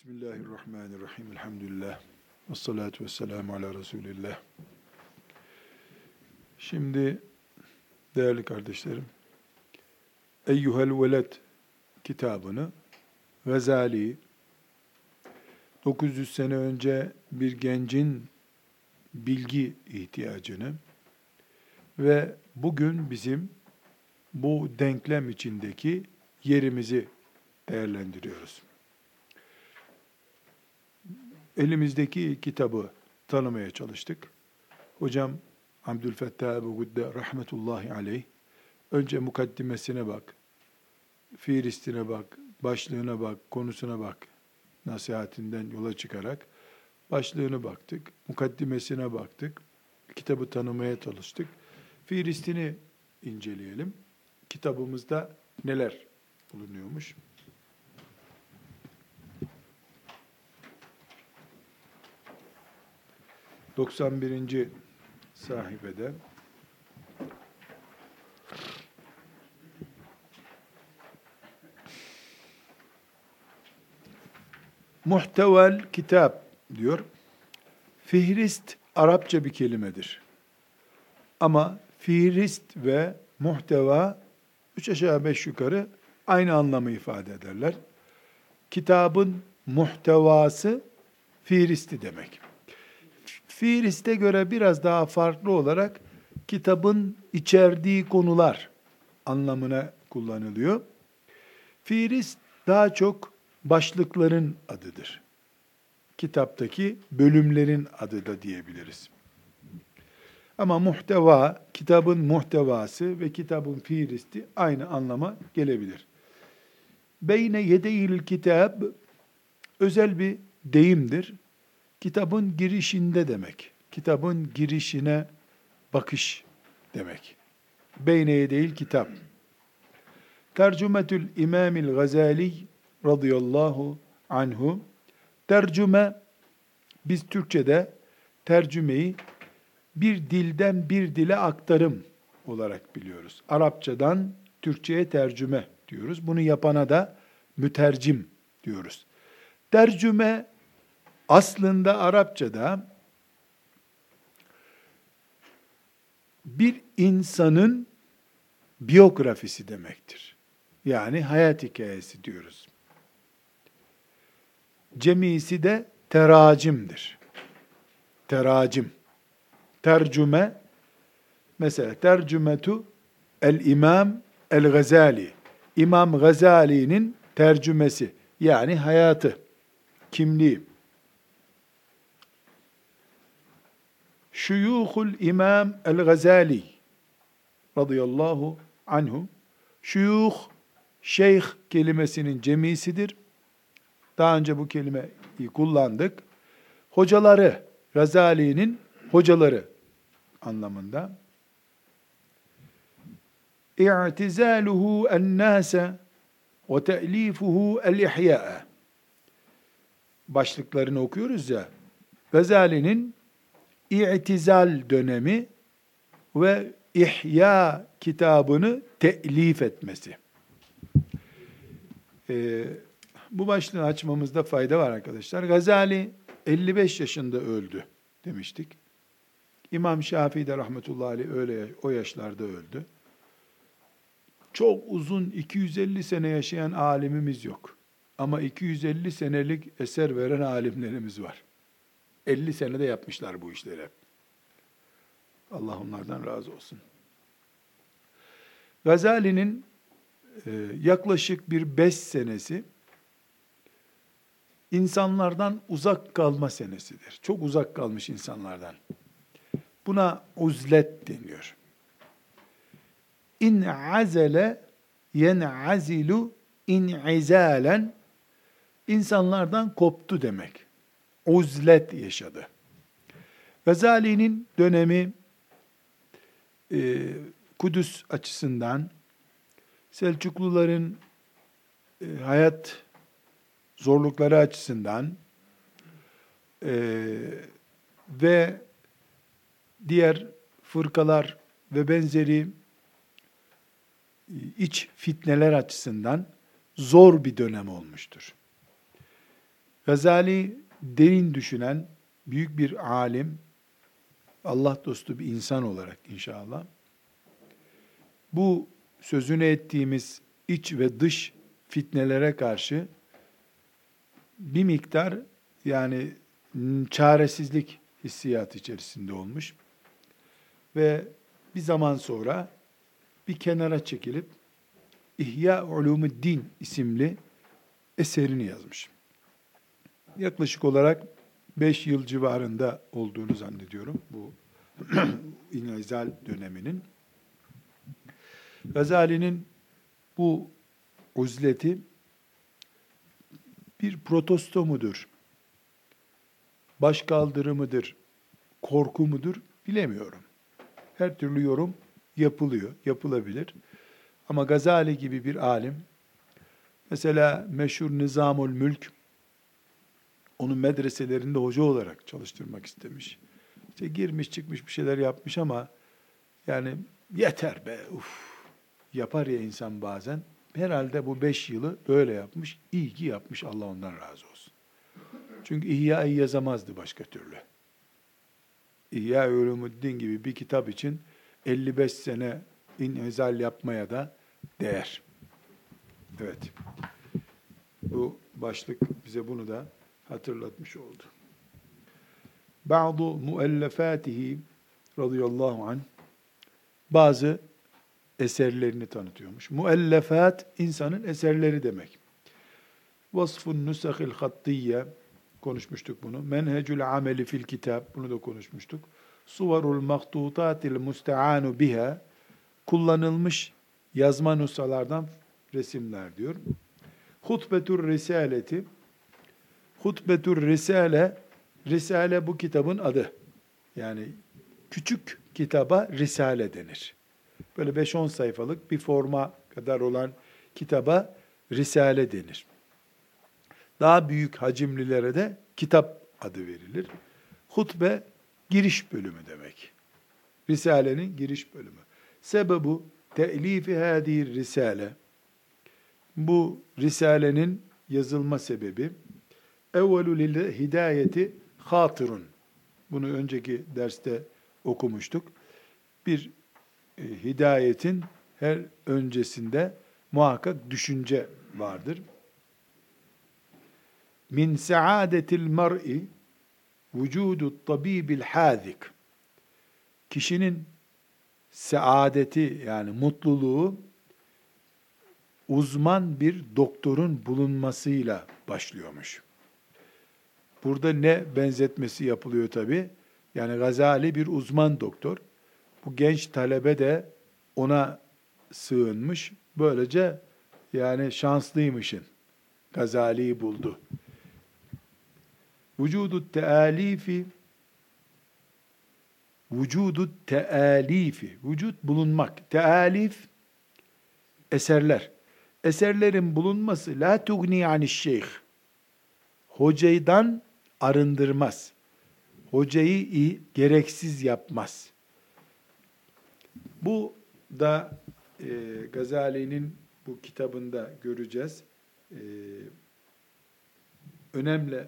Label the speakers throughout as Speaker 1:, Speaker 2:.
Speaker 1: Bismillahirrahmanirrahim. Elhamdülillah. Ve salatu ve selamu ala Resulillah. Şimdi değerli kardeşlerim, Eyyuhel Veled kitabını Gazali 900 sene önce bir gencin bilgi ihtiyacını ve bugün bizim bu denklem içindeki yerimizi değerlendiriyoruz. Elimizdeki kitabı tanımaya çalıştık. Hocam Abdülfettah Ebu Gudde rahmetullahi aleyh önce mukaddimesine bak, fiilistine bak, başlığına bak, konusuna bak nasihatinden yola çıkarak başlığını baktık, mukaddimesine baktık, kitabı tanımaya çalıştık. Fiilistini inceleyelim. Kitabımızda neler bulunuyormuş? 91. sahifede Muhtevel kitap diyor. Fihrist Arapça bir kelimedir. Ama fihrist ve muhteva üç aşağı beş yukarı aynı anlamı ifade ederler. Kitabın muhtevası fihristi demek. Fiiliste göre biraz daha farklı olarak kitabın içerdiği konular anlamına kullanılıyor. Fiilist daha çok başlıkların adıdır. Kitaptaki bölümlerin adı da diyebiliriz. Ama muhteva, kitabın muhtevası ve kitabın fiilisti aynı anlama gelebilir. Beyne yedeyil kitab özel bir deyimdir kitabın girişinde demek. Kitabın girişine bakış demek. Beyneye değil kitap. Tercümetül İmamil Gazali radıyallahu anhu tercüme biz Türkçe'de tercümeyi bir dilden bir dile aktarım olarak biliyoruz. Arapçadan Türkçe'ye tercüme diyoruz. Bunu yapana da mütercim diyoruz. Tercüme aslında Arapçada bir insanın biyografisi demektir. Yani hayat hikayesi diyoruz. Cemisi de teracimdir. Teracim. Tercüme mesela tercümetu el imam el Gazali. İmam Gazali'nin tercümesi yani hayatı, kimliği. Şuyuhul İmam el-Gazali radıyallahu anhu şuyuh şeyh kelimesinin cemisidir. Daha önce bu kelimeyi kullandık. Hocaları, Gazali'nin hocaları anlamında. İ'tizaluhu en-nase ve te'lifuhu el-ihya. Başlıklarını okuyoruz ya. Gazali'nin İ'tizal dönemi ve İhya kitabını telif etmesi. Ee, bu başlığı açmamızda fayda var arkadaşlar. Gazali 55 yaşında öldü demiştik. İmam Şafii de rahmetullahi aleyh öyle o yaşlarda öldü. Çok uzun 250 sene yaşayan alimimiz yok. Ama 250 senelik eser veren alimlerimiz var. 50 senede yapmışlar bu işleri. Allah onlardan razı olsun. Gazali'nin e, yaklaşık bir beş senesi insanlardan uzak kalma senesidir. Çok uzak kalmış insanlardan. Buna uzlet deniyor. İn azele yen'azilu in'izalen insanlardan koptu demek uzlet yaşadı. Gazali'nin dönemi e, Kudüs açısından Selçukluların e, hayat zorlukları açısından e, ve diğer fırkalar ve benzeri e, iç fitneler açısından zor bir dönem olmuştur. Gazali derin düşünen büyük bir alim, Allah dostu bir insan olarak inşallah. Bu sözünü ettiğimiz iç ve dış fitnelere karşı bir miktar yani çaresizlik hissiyatı içerisinde olmuş ve bir zaman sonra bir kenara çekilip İhya Din isimli eserini yazmış. Yaklaşık olarak 5 yıl civarında olduğunu zannediyorum bu İnizal döneminin. Gazali'nin bu uzleti bir protesto mudur? Baş kaldırı mıdır? Korku mudur? Bilemiyorum. Her türlü yorum yapılıyor, yapılabilir. Ama Gazali gibi bir alim, mesela meşhur Nizamul Mülk, onun medreselerinde hoca olarak çalıştırmak istemiş. İşte girmiş çıkmış bir şeyler yapmış ama yani yeter be uf yapar ya insan bazen. Herhalde bu beş yılı böyle yapmış. İyi ki yapmış. Allah ondan razı olsun. Çünkü İhya-i yazamazdı başka türlü. İhya-i Ulumuddin gibi bir kitap için 55 sene inizal yapmaya da değer. Evet. Bu başlık bize bunu da hatırlatmış oldu. Bazı muellefatihi radıyallahu anh bazı eserlerini tanıtıyormuş. Muellefat insanın eserleri demek. Vasfun nusahil hattiyye konuşmuştuk bunu. Menhecül ameli fil kitap bunu da konuşmuştuk. Suvarul mahtutatil musta'anu biha kullanılmış yazma nusralardan resimler diyor. Hutbetur Risaleti Hutbetur Risale Risale bu kitabın adı. Yani küçük kitaba Risale denir böyle 5-10 sayfalık bir forma kadar olan kitaba Risale denir. Daha büyük hacimlilere de kitap adı verilir. Hutbe giriş bölümü demek. Risale'nin giriş bölümü. Sebebu te'lifi hadi risale. Bu risalenin yazılma sebebi evvelu lil hidayeti hatırun. Bunu önceki derste okumuştuk. Bir e, hidayetin her öncesinde muhakkak düşünce vardır. Min saadetil mar'i vücudu tabibil hazik. Kişinin saadeti yani mutluluğu uzman bir doktorun bulunmasıyla başlıyormuş. Burada ne benzetmesi yapılıyor tabi? Yani Gazali bir uzman doktor. Bu genç talebe de ona sığınmış. Böylece yani şanslıymışın. Gazali'yi buldu. Vücudu tealifi vücudu tealifi vücut bulunmak tealif eserler eserlerin bulunması la tugni aniş şeyh hocaydan arındırmaz. Hocayı gereksiz yapmaz. Bu da e, Gazali'nin bu kitabında göreceğiz. E, önemli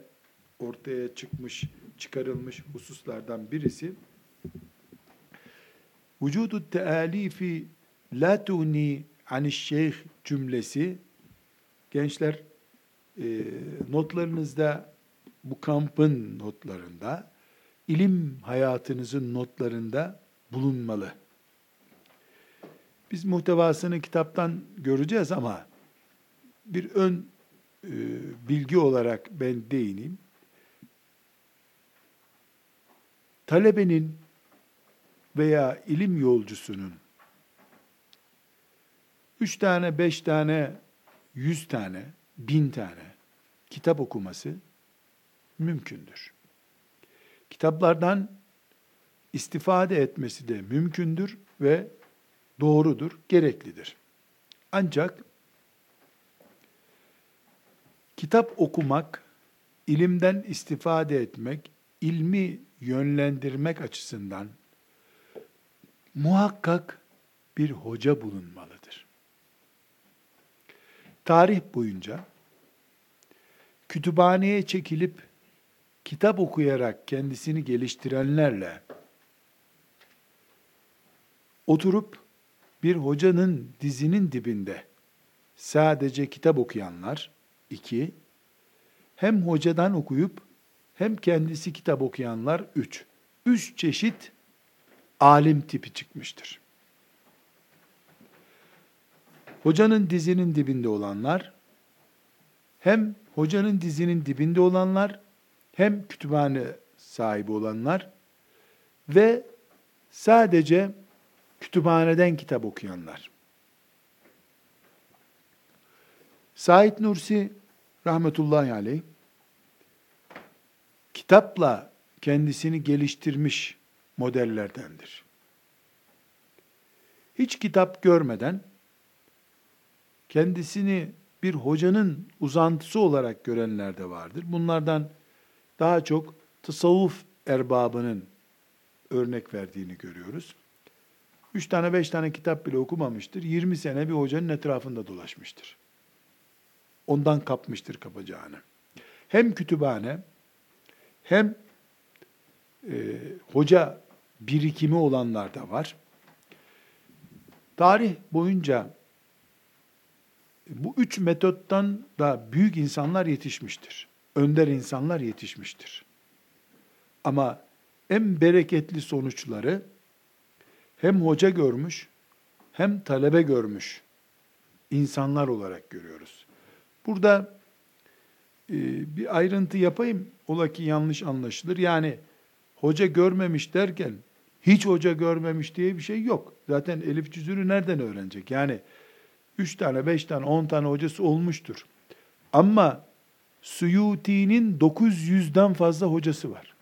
Speaker 1: ortaya çıkmış, çıkarılmış hususlardan birisi. Vücudu tealifi la tuni aniş şeyh cümlesi. Gençler e, notlarınızda bu kampın notlarında ilim hayatınızın notlarında bulunmalı. Biz muhtevasını kitaptan göreceğiz ama bir ön e, bilgi olarak ben değineyim. Talebenin veya ilim yolcusunun üç tane, beş tane, yüz tane, bin tane kitap okuması mümkündür. Kitaplardan istifade etmesi de mümkündür ve doğrudur, gereklidir. Ancak kitap okumak, ilimden istifade etmek, ilmi yönlendirmek açısından muhakkak bir hoca bulunmalıdır. Tarih boyunca kütüphaneye çekilip kitap okuyarak kendisini geliştirenlerle oturup bir hocanın dizinin dibinde sadece kitap okuyanlar, iki, hem hocadan okuyup hem kendisi kitap okuyanlar, üç. Üç çeşit alim tipi çıkmıştır. Hocanın dizinin dibinde olanlar, hem hocanın dizinin dibinde olanlar, hem kütüphane sahibi olanlar ve sadece kütüphaneden kitap okuyanlar. Said Nursi rahmetullahi aleyh kitapla kendisini geliştirmiş modellerdendir. Hiç kitap görmeden kendisini bir hocanın uzantısı olarak görenler de vardır. Bunlardan daha çok tasavvuf erbabının örnek verdiğini görüyoruz. Üç tane beş tane kitap bile okumamıştır. 20 sene bir hocanın etrafında dolaşmıştır. Ondan kapmıştır kapacağını. Hem kütüphane hem e, hoca birikimi olanlar da var. Tarih boyunca bu üç metottan da büyük insanlar yetişmiştir. Önder insanlar yetişmiştir. Ama en bereketli sonuçları hem hoca görmüş hem talebe görmüş insanlar olarak görüyoruz. Burada e, bir ayrıntı yapayım. Ola ki yanlış anlaşılır. Yani hoca görmemiş derken hiç hoca görmemiş diye bir şey yok. Zaten elif cüzünü nereden öğrenecek? Yani üç tane, beş tane, on tane hocası olmuştur. Ama Suyuti'nin 900'den fazla hocası var.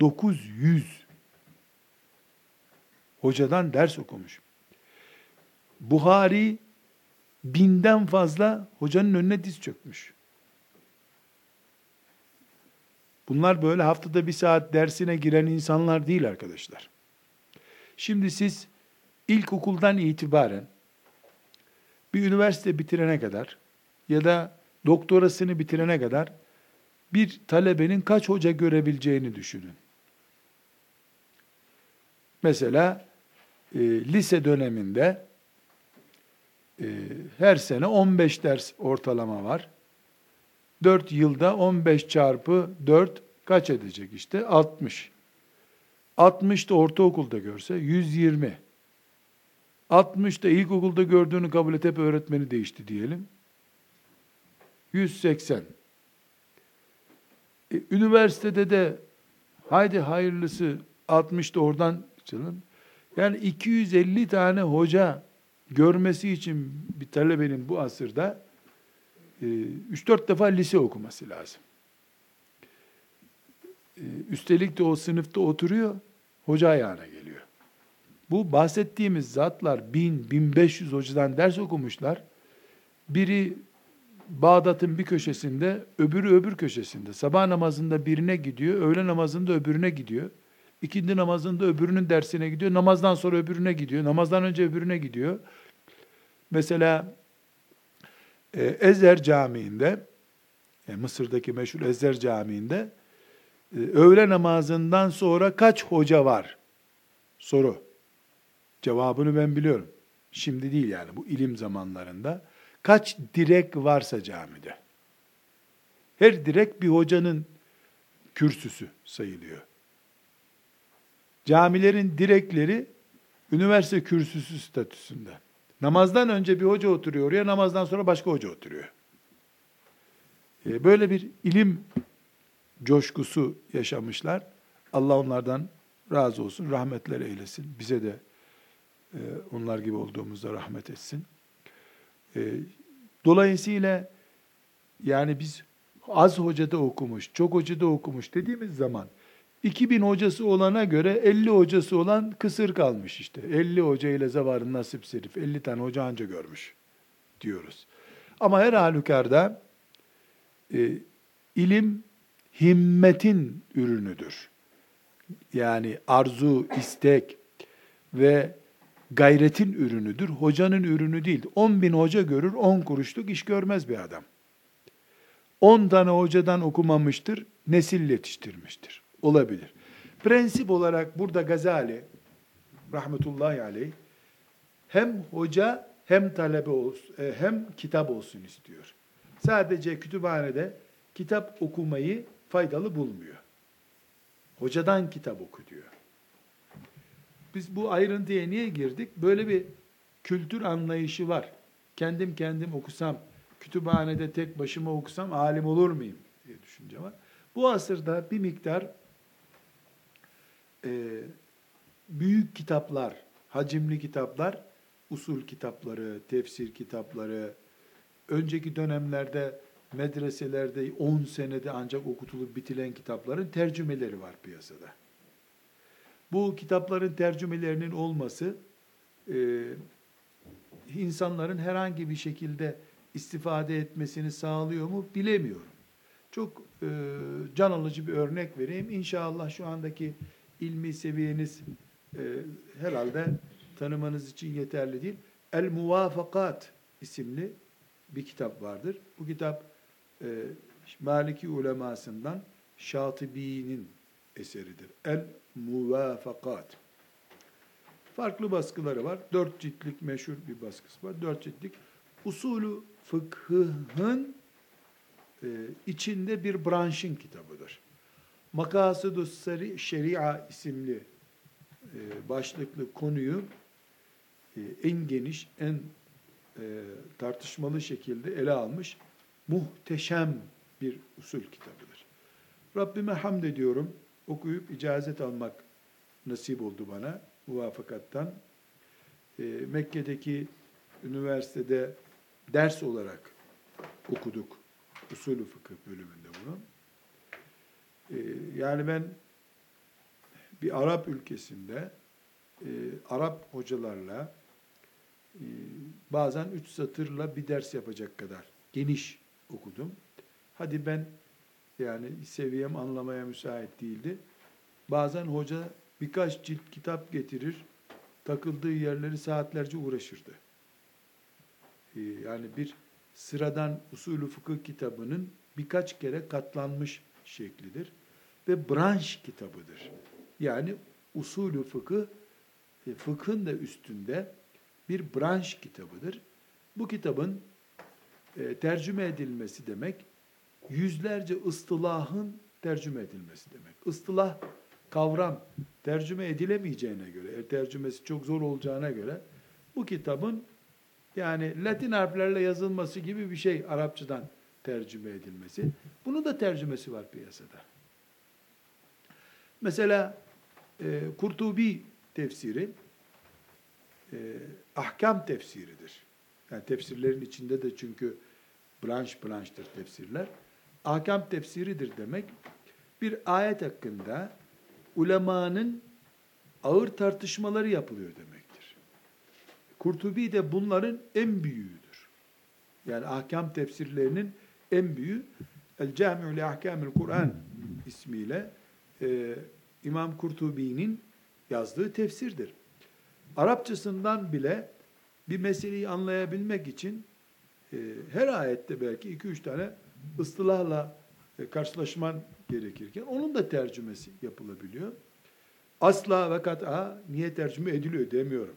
Speaker 1: 900 hocadan ders okumuş. Buhari binden fazla hocanın önüne diz çökmüş. Bunlar böyle haftada bir saat dersine giren insanlar değil arkadaşlar. Şimdi siz ilkokuldan itibaren bir üniversite bitirene kadar ya da doktorasını bitirene kadar bir talebenin kaç hoca görebileceğini düşünün. Mesela e, lise döneminde e, her sene 15 ders ortalama var. 4 yılda 15 çarpı 4 kaç edecek işte? 60. 60 da ortaokulda görse 120. 60 da ilkokulda gördüğünü kabul et hep öğretmeni değişti diyelim. 180. E, üniversitede de haydi hayırlısı 60 da oradan çalın. Yani 250 tane hoca görmesi için bir talebenin bu asırda 3-4 e, defa lise okuması lazım. E, üstelik de o sınıfta oturuyor, hoca ayağına geliyor. Bu bahsettiğimiz zatlar 1000, 1500 hocadan ders okumuşlar. Biri Bağdat'ın bir köşesinde, öbürü öbür köşesinde. Sabah namazında birine gidiyor, öğle namazında öbürüne gidiyor. İkindi namazında öbürünün dersine gidiyor. Namazdan sonra öbürüne gidiyor. Namazdan önce öbürüne gidiyor. Mesela e, Ezer Camii'nde, yani e, Mısır'daki meşhur Ezer Camii'nde e, öğle namazından sonra kaç hoca var? Soru. Cevabını ben biliyorum. Şimdi değil yani bu ilim zamanlarında. Kaç direk varsa camide. Her direk bir hocanın kürsüsü sayılıyor. Camilerin direkleri üniversite kürsüsü statüsünde. Namazdan önce bir hoca oturuyor oraya, namazdan sonra başka hoca oturuyor. Ee, böyle bir ilim coşkusu yaşamışlar. Allah onlardan razı olsun, rahmetler eylesin. Bize de e, onlar gibi olduğumuzda rahmet etsin. Ee, dolayısıyla yani biz az hocada okumuş, çok hocada okumuş dediğimiz zaman 2000 hocası olana göre 50 hocası olan kısır kalmış işte. 50 hoca ile zavarın nasip serif. 50 tane hoca anca görmüş diyoruz. Ama her halükarda e, ilim himmetin ürünüdür. Yani arzu, istek ve gayretin ürünüdür. Hocanın ürünü değil. 10 bin hoca görür, 10 kuruşluk iş görmez bir adam. 10 tane hocadan okumamıştır, nesil yetiştirmiştir. Olabilir. Prensip olarak burada Gazali rahmetullahi aleyh hem hoca hem talebe olsun, e, hem kitap olsun istiyor. Sadece kütüphanede kitap okumayı faydalı bulmuyor. Hocadan kitap oku diyor. Biz bu ayrıntıya niye girdik? Böyle bir kültür anlayışı var. Kendim kendim okusam, kütüphanede tek başıma okusam alim olur muyum diye düşünce var. Bu asırda bir miktar e, büyük kitaplar, hacimli kitaplar, usul kitapları, tefsir kitapları, önceki dönemlerde medreselerde 10 senede ancak okutulup bitilen kitapların tercümeleri var piyasada. Bu kitapların tercümelerinin olması e, insanların herhangi bir şekilde istifade etmesini sağlıyor mu bilemiyorum. Çok e, can alıcı bir örnek vereyim. İnşallah şu andaki ilmi seviyeniz e, herhalde tanımanız için yeterli değil. El Muvafakat isimli bir kitap vardır. Bu kitap e, Maliki ulemasından Şatibi'nin eseridir. El Muvafakat. Farklı baskıları var. Dört ciltlik meşhur bir baskısı var. Dört ciltlik. Usulü fıkhın e, içinde bir branşın kitabıdır. Makasıdü Şeria isimli e, başlıklı konuyu e, en geniş, en e, tartışmalı şekilde ele almış muhteşem bir usul kitabıdır. Rabbime hamd ediyorum. Okuyup icazet almak nasip oldu bana muvafakattan. Mekke'deki üniversitede ders olarak okuduk usulü fıkıh bölümünde bunu. Yani ben bir Arap ülkesinde e, Arap hocalarla e, bazen üç satırla bir ders yapacak kadar geniş okudum. Hadi ben yani seviyem anlamaya müsait değildi. Bazen hoca birkaç cilt kitap getirir, takıldığı yerleri saatlerce uğraşırdı. E, yani bir sıradan usulü fıkıh kitabının birkaç kere katlanmış şeklidir ve branş kitabıdır. Yani usulü fıkıh, e, fıkhın da üstünde bir branş kitabıdır. Bu kitabın e, tercüme edilmesi demek, yüzlerce ıstılahın tercüme edilmesi demek. Istılah, kavram tercüme edilemeyeceğine göre, e, tercümesi çok zor olacağına göre, bu kitabın yani Latin harflerle yazılması gibi bir şey Arapçadan tercüme edilmesi. Bunun da tercümesi var piyasada. Mesela e, Kurtubi tefsiri e, ahkam tefsiridir. Yani tefsirlerin içinde de çünkü branş branştır tefsirler. Ahkam tefsiridir demek bir ayet hakkında ulemanın ağır tartışmaları yapılıyor demektir. Kurtubi de bunların en büyüğüdür. Yani ahkam tefsirlerinin en büyüğü El Cami'u li Ahkamil Kur'an ismiyle e, İmam Kurtubi'nin yazdığı tefsirdir. Arapçasından bile bir meseleyi anlayabilmek için e, her ayette belki iki üç tane ıstılahla e, karşılaşman gerekirken onun da tercümesi yapılabiliyor. Asla ve kat'a niye tercüme ediliyor demiyorum.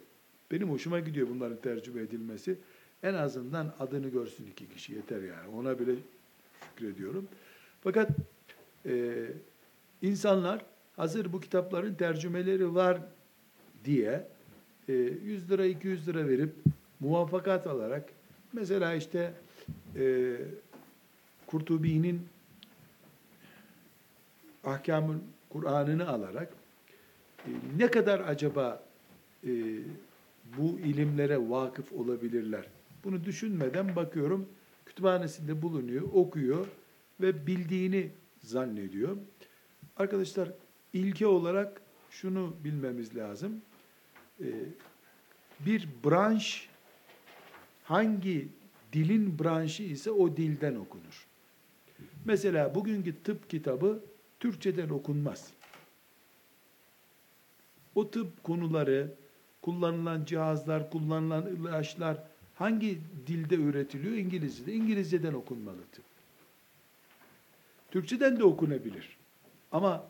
Speaker 1: Benim hoşuma gidiyor bunların tercüme edilmesi. En azından adını görsün iki kişi yeter yani. Ona bile şükrediyorum. Fakat e, insanlar hazır bu kitapların tercümeleri var diye 100 e, lira 200 lira verip muvaffakat alarak mesela işte e, Kurtubi'nin ahkamın Kur'an'ını alarak e, ne kadar acaba e, bu ilimlere vakıf olabilirler? Bunu düşünmeden bakıyorum kütüphanesinde bulunuyor, okuyor ve bildiğini zannediyor. Arkadaşlar ilke olarak şunu bilmemiz lazım. Ee, bir branş hangi dilin branşı ise o dilden okunur. Mesela bugünkü tıp kitabı Türkçeden okunmaz. O tıp konuları, kullanılan cihazlar, kullanılan ilaçlar hangi dilde üretiliyor? İngilizce'de. İngilizceden okunmalı tıp. Türkçeden de okunabilir. Ama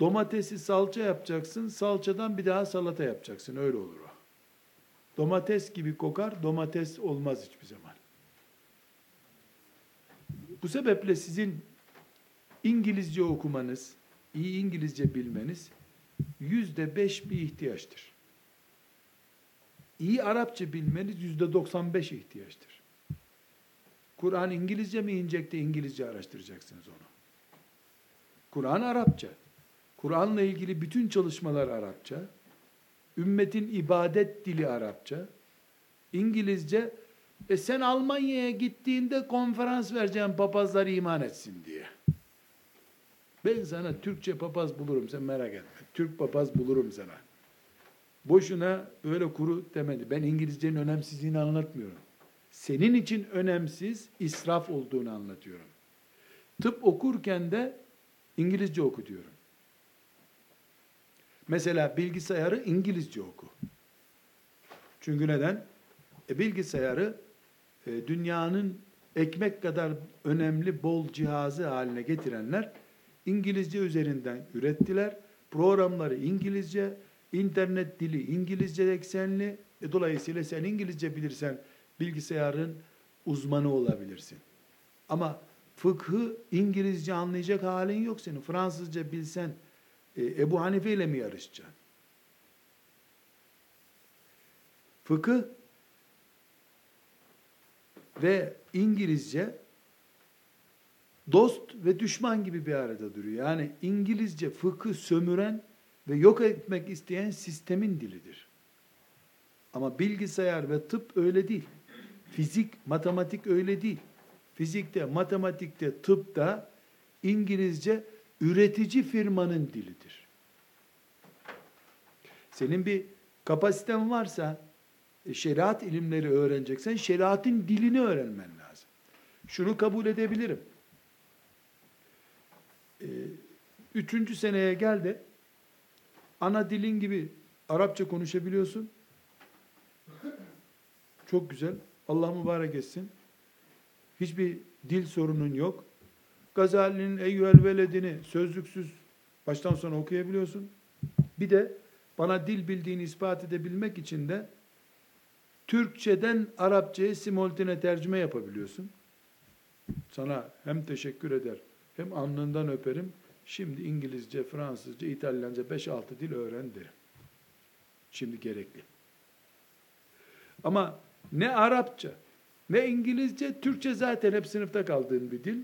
Speaker 1: domatesi salça yapacaksın, salçadan bir daha salata yapacaksın. Öyle olur o. Domates gibi kokar, domates olmaz hiçbir zaman. Bu sebeple sizin İngilizce okumanız, iyi İngilizce bilmeniz yüzde beş bir ihtiyaçtır. İyi Arapça bilmeniz yüzde doksan beş ihtiyaçtır. Kur'an İngilizce mi inecek de İngilizce araştıracaksınız onu. Kur'an Arapça. Kur'an'la ilgili bütün çalışmalar Arapça. Ümmetin ibadet dili Arapça. İngilizce e sen Almanya'ya gittiğinde konferans vereceğim papazlar iman etsin diye. Ben sana Türkçe papaz bulurum sen merak etme. Türk papaz bulurum sana. Boşuna böyle kuru demedi. Ben İngilizcenin önemsizliğini anlatmıyorum. Senin için önemsiz, israf olduğunu anlatıyorum. Tıp okurken de İngilizce oku diyorum. Mesela bilgisayarı İngilizce oku. Çünkü neden? E, bilgisayarı e, dünyanın ekmek kadar önemli bol cihazı haline getirenler İngilizce üzerinden ürettiler. Programları İngilizce, internet dili İngilizce eksenli. E, dolayısıyla sen İngilizce bilirsen bilgisayarın uzmanı olabilirsin. Ama fıkhı İngilizce anlayacak halin yok senin. Fransızca bilsen e, Ebu Hanife ile mi yarışacaksın? Fıkıh ve İngilizce dost ve düşman gibi bir arada duruyor. Yani İngilizce fıkı sömüren ve yok etmek isteyen sistemin dilidir. Ama bilgisayar ve tıp öyle değil. Fizik, matematik öyle değil. Fizikte, matematikte, tıpta İngilizce üretici firmanın dilidir. Senin bir kapasiten varsa şeriat ilimleri öğreneceksen şeriatın dilini öğrenmen lazım. Şunu kabul edebilirim. E, üçüncü seneye gel de ana dilin gibi Arapça konuşabiliyorsun. Çok güzel. Allah mübarek etsin. Hiçbir dil sorunun yok. Gazali'nin Eyyüel Veledini sözlüksüz baştan sona okuyabiliyorsun. Bir de bana dil bildiğini ispat edebilmek için de Türkçeden Arapçaya simultane tercüme yapabiliyorsun. Sana hem teşekkür eder hem alnından öperim. Şimdi İngilizce, Fransızca, İtalyanca 5-6 dil öğren. Şimdi gerekli. Ama ne Arapça, ne İngilizce, Türkçe zaten hep sınıfta kaldığın bir dil.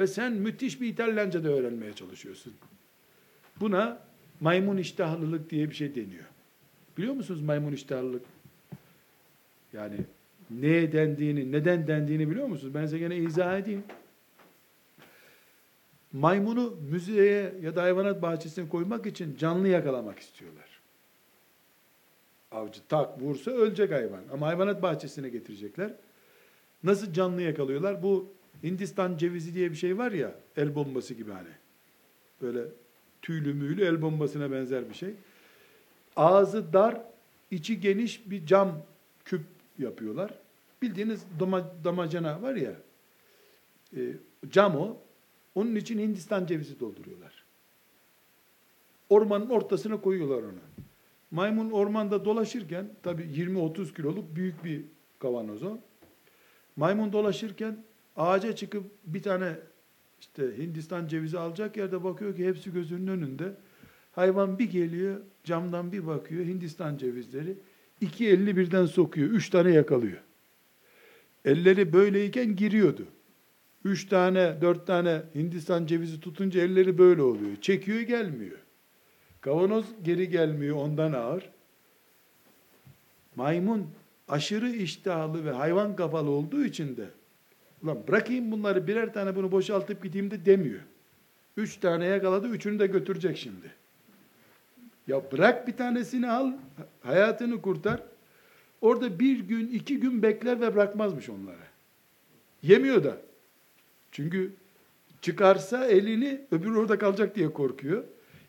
Speaker 1: Ve sen müthiş bir İtalyanca da öğrenmeye çalışıyorsun. Buna maymun iştahlılık diye bir şey deniyor. Biliyor musunuz maymun iştahlılık? Yani neye dendiğini, neden dendiğini biliyor musunuz? Ben size gene izah edeyim. Maymunu müzeye ya da hayvanat bahçesine koymak için canlı yakalamak istiyorlar. Avcı tak vursa ölecek hayvan. Ama hayvanat bahçesine getirecekler. Nasıl canlı yakalıyorlar? Bu Hindistan cevizi diye bir şey var ya, el bombası gibi hani. Böyle tüylü müylü el bombasına benzer bir şey. Ağzı dar, içi geniş bir cam küp yapıyorlar. Bildiğiniz dama, damacana var ya, e, cam o. Onun için Hindistan cevizi dolduruyorlar. Ormanın ortasına koyuyorlar onu. Maymun ormanda dolaşırken, tabi 20-30 kiloluk büyük bir kavanoz o. Maymun dolaşırken ağaca çıkıp bir tane işte Hindistan cevizi alacak yerde bakıyor ki hepsi gözünün önünde. Hayvan bir geliyor, camdan bir bakıyor Hindistan cevizleri. İki elini birden sokuyor, üç tane yakalıyor. Elleri böyleyken giriyordu. Üç tane, dört tane Hindistan cevizi tutunca elleri böyle oluyor. Çekiyor gelmiyor. Kavanoz geri gelmiyor ondan ağır. Maymun aşırı iştahlı ve hayvan kafalı olduğu için de ulan bırakayım bunları birer tane bunu boşaltıp gideyim de demiyor. Üç tane yakaladı, üçünü de götürecek şimdi. Ya bırak bir tanesini al, hayatını kurtar. Orada bir gün, iki gün bekler ve bırakmazmış onları. Yemiyor da. Çünkü çıkarsa elini öbür orada kalacak diye korkuyor.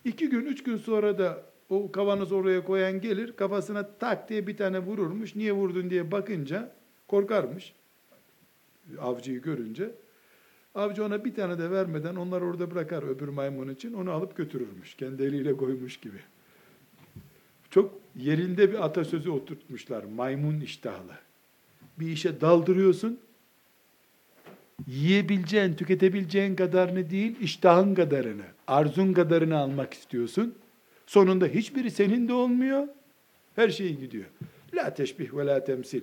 Speaker 1: İki gün, üç gün sonra da o kavanoz oraya koyan gelir, kafasına tak diye bir tane vururmuş. Niye vurdun diye bakınca korkarmış. Avcıyı görünce. Avcı ona bir tane de vermeden onları orada bırakar öbür maymun için. Onu alıp götürürmüş. Kendi eliyle koymuş gibi. Çok yerinde bir atasözü oturtmuşlar. Maymun iştahlı. Bir işe daldırıyorsun. Yiyebileceğin, tüketebileceğin kadarını değil, iştahın kadarını, arzun kadarını almak istiyorsun. Sonunda hiçbiri senin de olmuyor. Her şey gidiyor. La teşbih ve la temsil.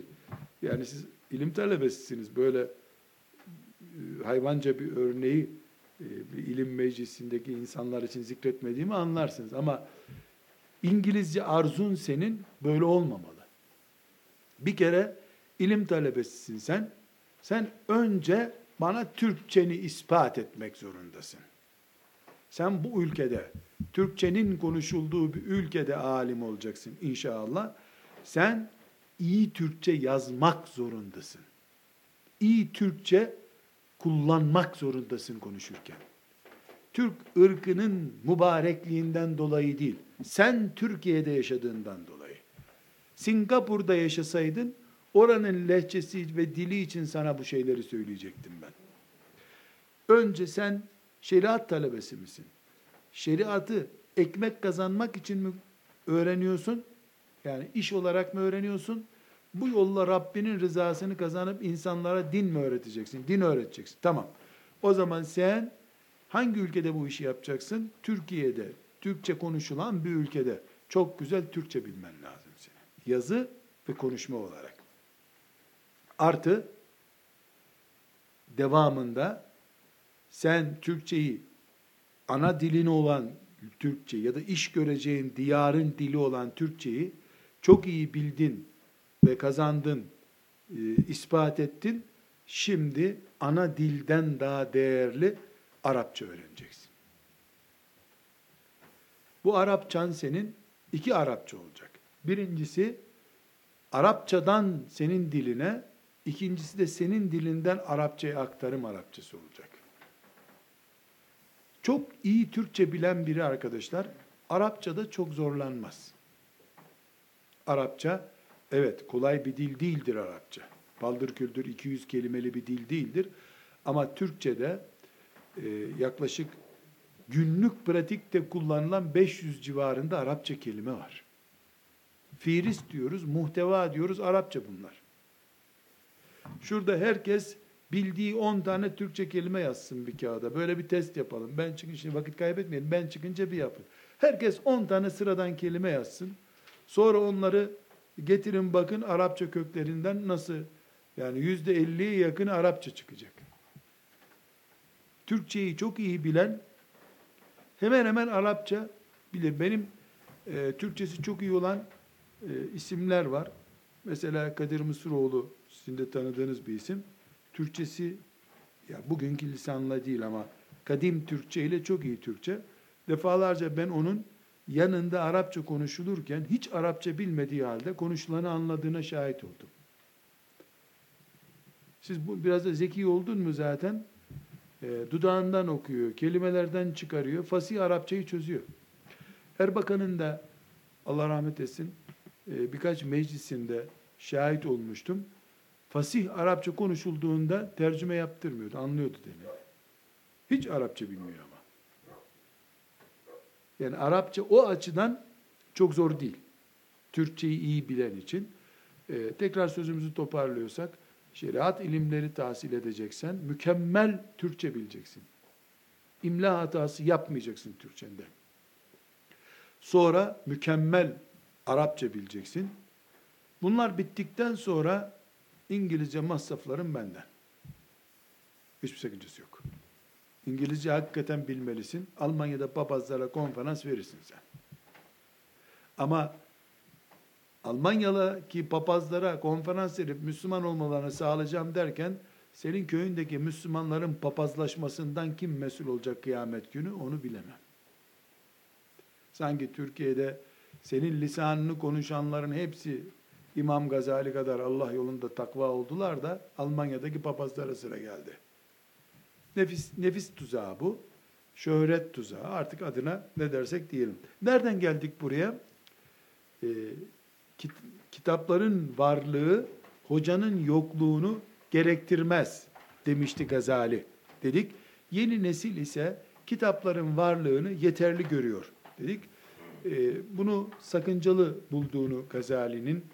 Speaker 1: Yani siz ilim talebesisiniz. Böyle e, hayvanca bir örneği e, bir ilim meclisindeki insanlar için zikretmediğimi anlarsınız. Ama İngilizce arzun senin böyle olmamalı. Bir kere ilim talebesisin sen. Sen önce bana Türkçeni ispat etmek zorundasın. Sen bu ülkede Türkçenin konuşulduğu bir ülkede alim olacaksın inşallah. Sen iyi Türkçe yazmak zorundasın. İyi Türkçe kullanmak zorundasın konuşurken. Türk ırkının mübarekliğinden dolayı değil, sen Türkiye'de yaşadığından dolayı. Singapur'da yaşasaydın, oranın lehçesi ve dili için sana bu şeyleri söyleyecektim ben. Önce sen şeriat talebesi misin? Şeriatı ekmek kazanmak için mi öğreniyorsun? Yani iş olarak mı öğreniyorsun? Bu yolla Rabbinin rızasını kazanıp insanlara din mi öğreteceksin? Din öğreteceksin. Tamam. O zaman sen hangi ülkede bu işi yapacaksın? Türkiye'de, Türkçe konuşulan bir ülkede. Çok güzel Türkçe bilmen lazım senin. Yazı ve konuşma olarak. Artı devamında sen Türkçeyi ana dilin olan Türkçe ya da iş göreceğin diyarın dili olan Türkçeyi çok iyi bildin ve kazandın, e, ispat ettin. Şimdi ana dilden daha değerli Arapça öğreneceksin. Bu Arapçan senin iki Arapça olacak. Birincisi Arapçadan senin diline, ikincisi de senin dilinden Arapçaya aktarım Arapçası olacak. Çok iyi Türkçe bilen biri arkadaşlar, Arapçada çok zorlanmaz. Arapça, evet kolay bir dil değildir Arapça. Paldır küldür 200 kelimeli bir dil değildir. Ama Türkçe'de yaklaşık günlük pratikte kullanılan 500 civarında Arapça kelime var. Firis diyoruz, muhteva diyoruz, Arapça bunlar. Şurada herkes bildiği 10 tane Türkçe kelime yazsın bir kağıda. Böyle bir test yapalım. Ben çıkınca vakit kaybetmeyelim. Ben çıkınca bir yapın. Herkes 10 tane sıradan kelime yazsın. Sonra onları getirin bakın Arapça köklerinden nasıl yani yüzde elliye yakın Arapça çıkacak. Türkçeyi çok iyi bilen hemen hemen Arapça bilir. Benim e, Türkçesi çok iyi olan e, isimler var. Mesela Kadir Mısıroğlu sizin de tanıdığınız bir isim. Türkçesi ya bugünkü lisanla değil ama kadim Türkçe ile çok iyi Türkçe. Defalarca ben onun yanında Arapça konuşulurken hiç Arapça bilmediği halde konuşulanı anladığına şahit oldum. Siz bu biraz da zeki oldun mu zaten? E, dudağından okuyor, kelimelerden çıkarıyor, fasih Arapçayı çözüyor. Erbakan'ın da Allah rahmet etsin e, birkaç meclisinde şahit olmuştum. Fasih Arapça konuşulduğunda tercüme yaptırmıyordu, anlıyordu demek. Hiç Arapça bilmiyor ama. Yani Arapça o açıdan çok zor değil. Türkçeyi iyi bilen için. Ee, tekrar sözümüzü toparlıyorsak, şeriat ilimleri tahsil edeceksen mükemmel Türkçe bileceksin. İmla hatası yapmayacaksın Türkçende. Sonra mükemmel Arapça bileceksin. Bunlar bittikten sonra İngilizce masrafların benden. Hiçbir sakıncası yok. İngilizce hakikaten bilmelisin. Almanya'da papazlara konferans verirsin sen. Ama Almanyalı papazlara konferans verip Müslüman olmalarını sağlayacağım derken senin köyündeki Müslümanların papazlaşmasından kim mesul olacak kıyamet günü onu bilemem. Sanki Türkiye'de senin lisanını konuşanların hepsi İmam Gazali kadar Allah yolunda takva oldular da Almanya'daki papazlara sıra geldi. Nefis, nefis tuzağı bu. Şöhret tuzağı. Artık adına ne dersek diyelim. Nereden geldik buraya? Ee, kitapların varlığı hocanın yokluğunu gerektirmez demişti Gazali. dedik. Yeni nesil ise kitapların varlığını yeterli görüyor dedik. Ee, bunu sakıncalı bulduğunu Gazali'nin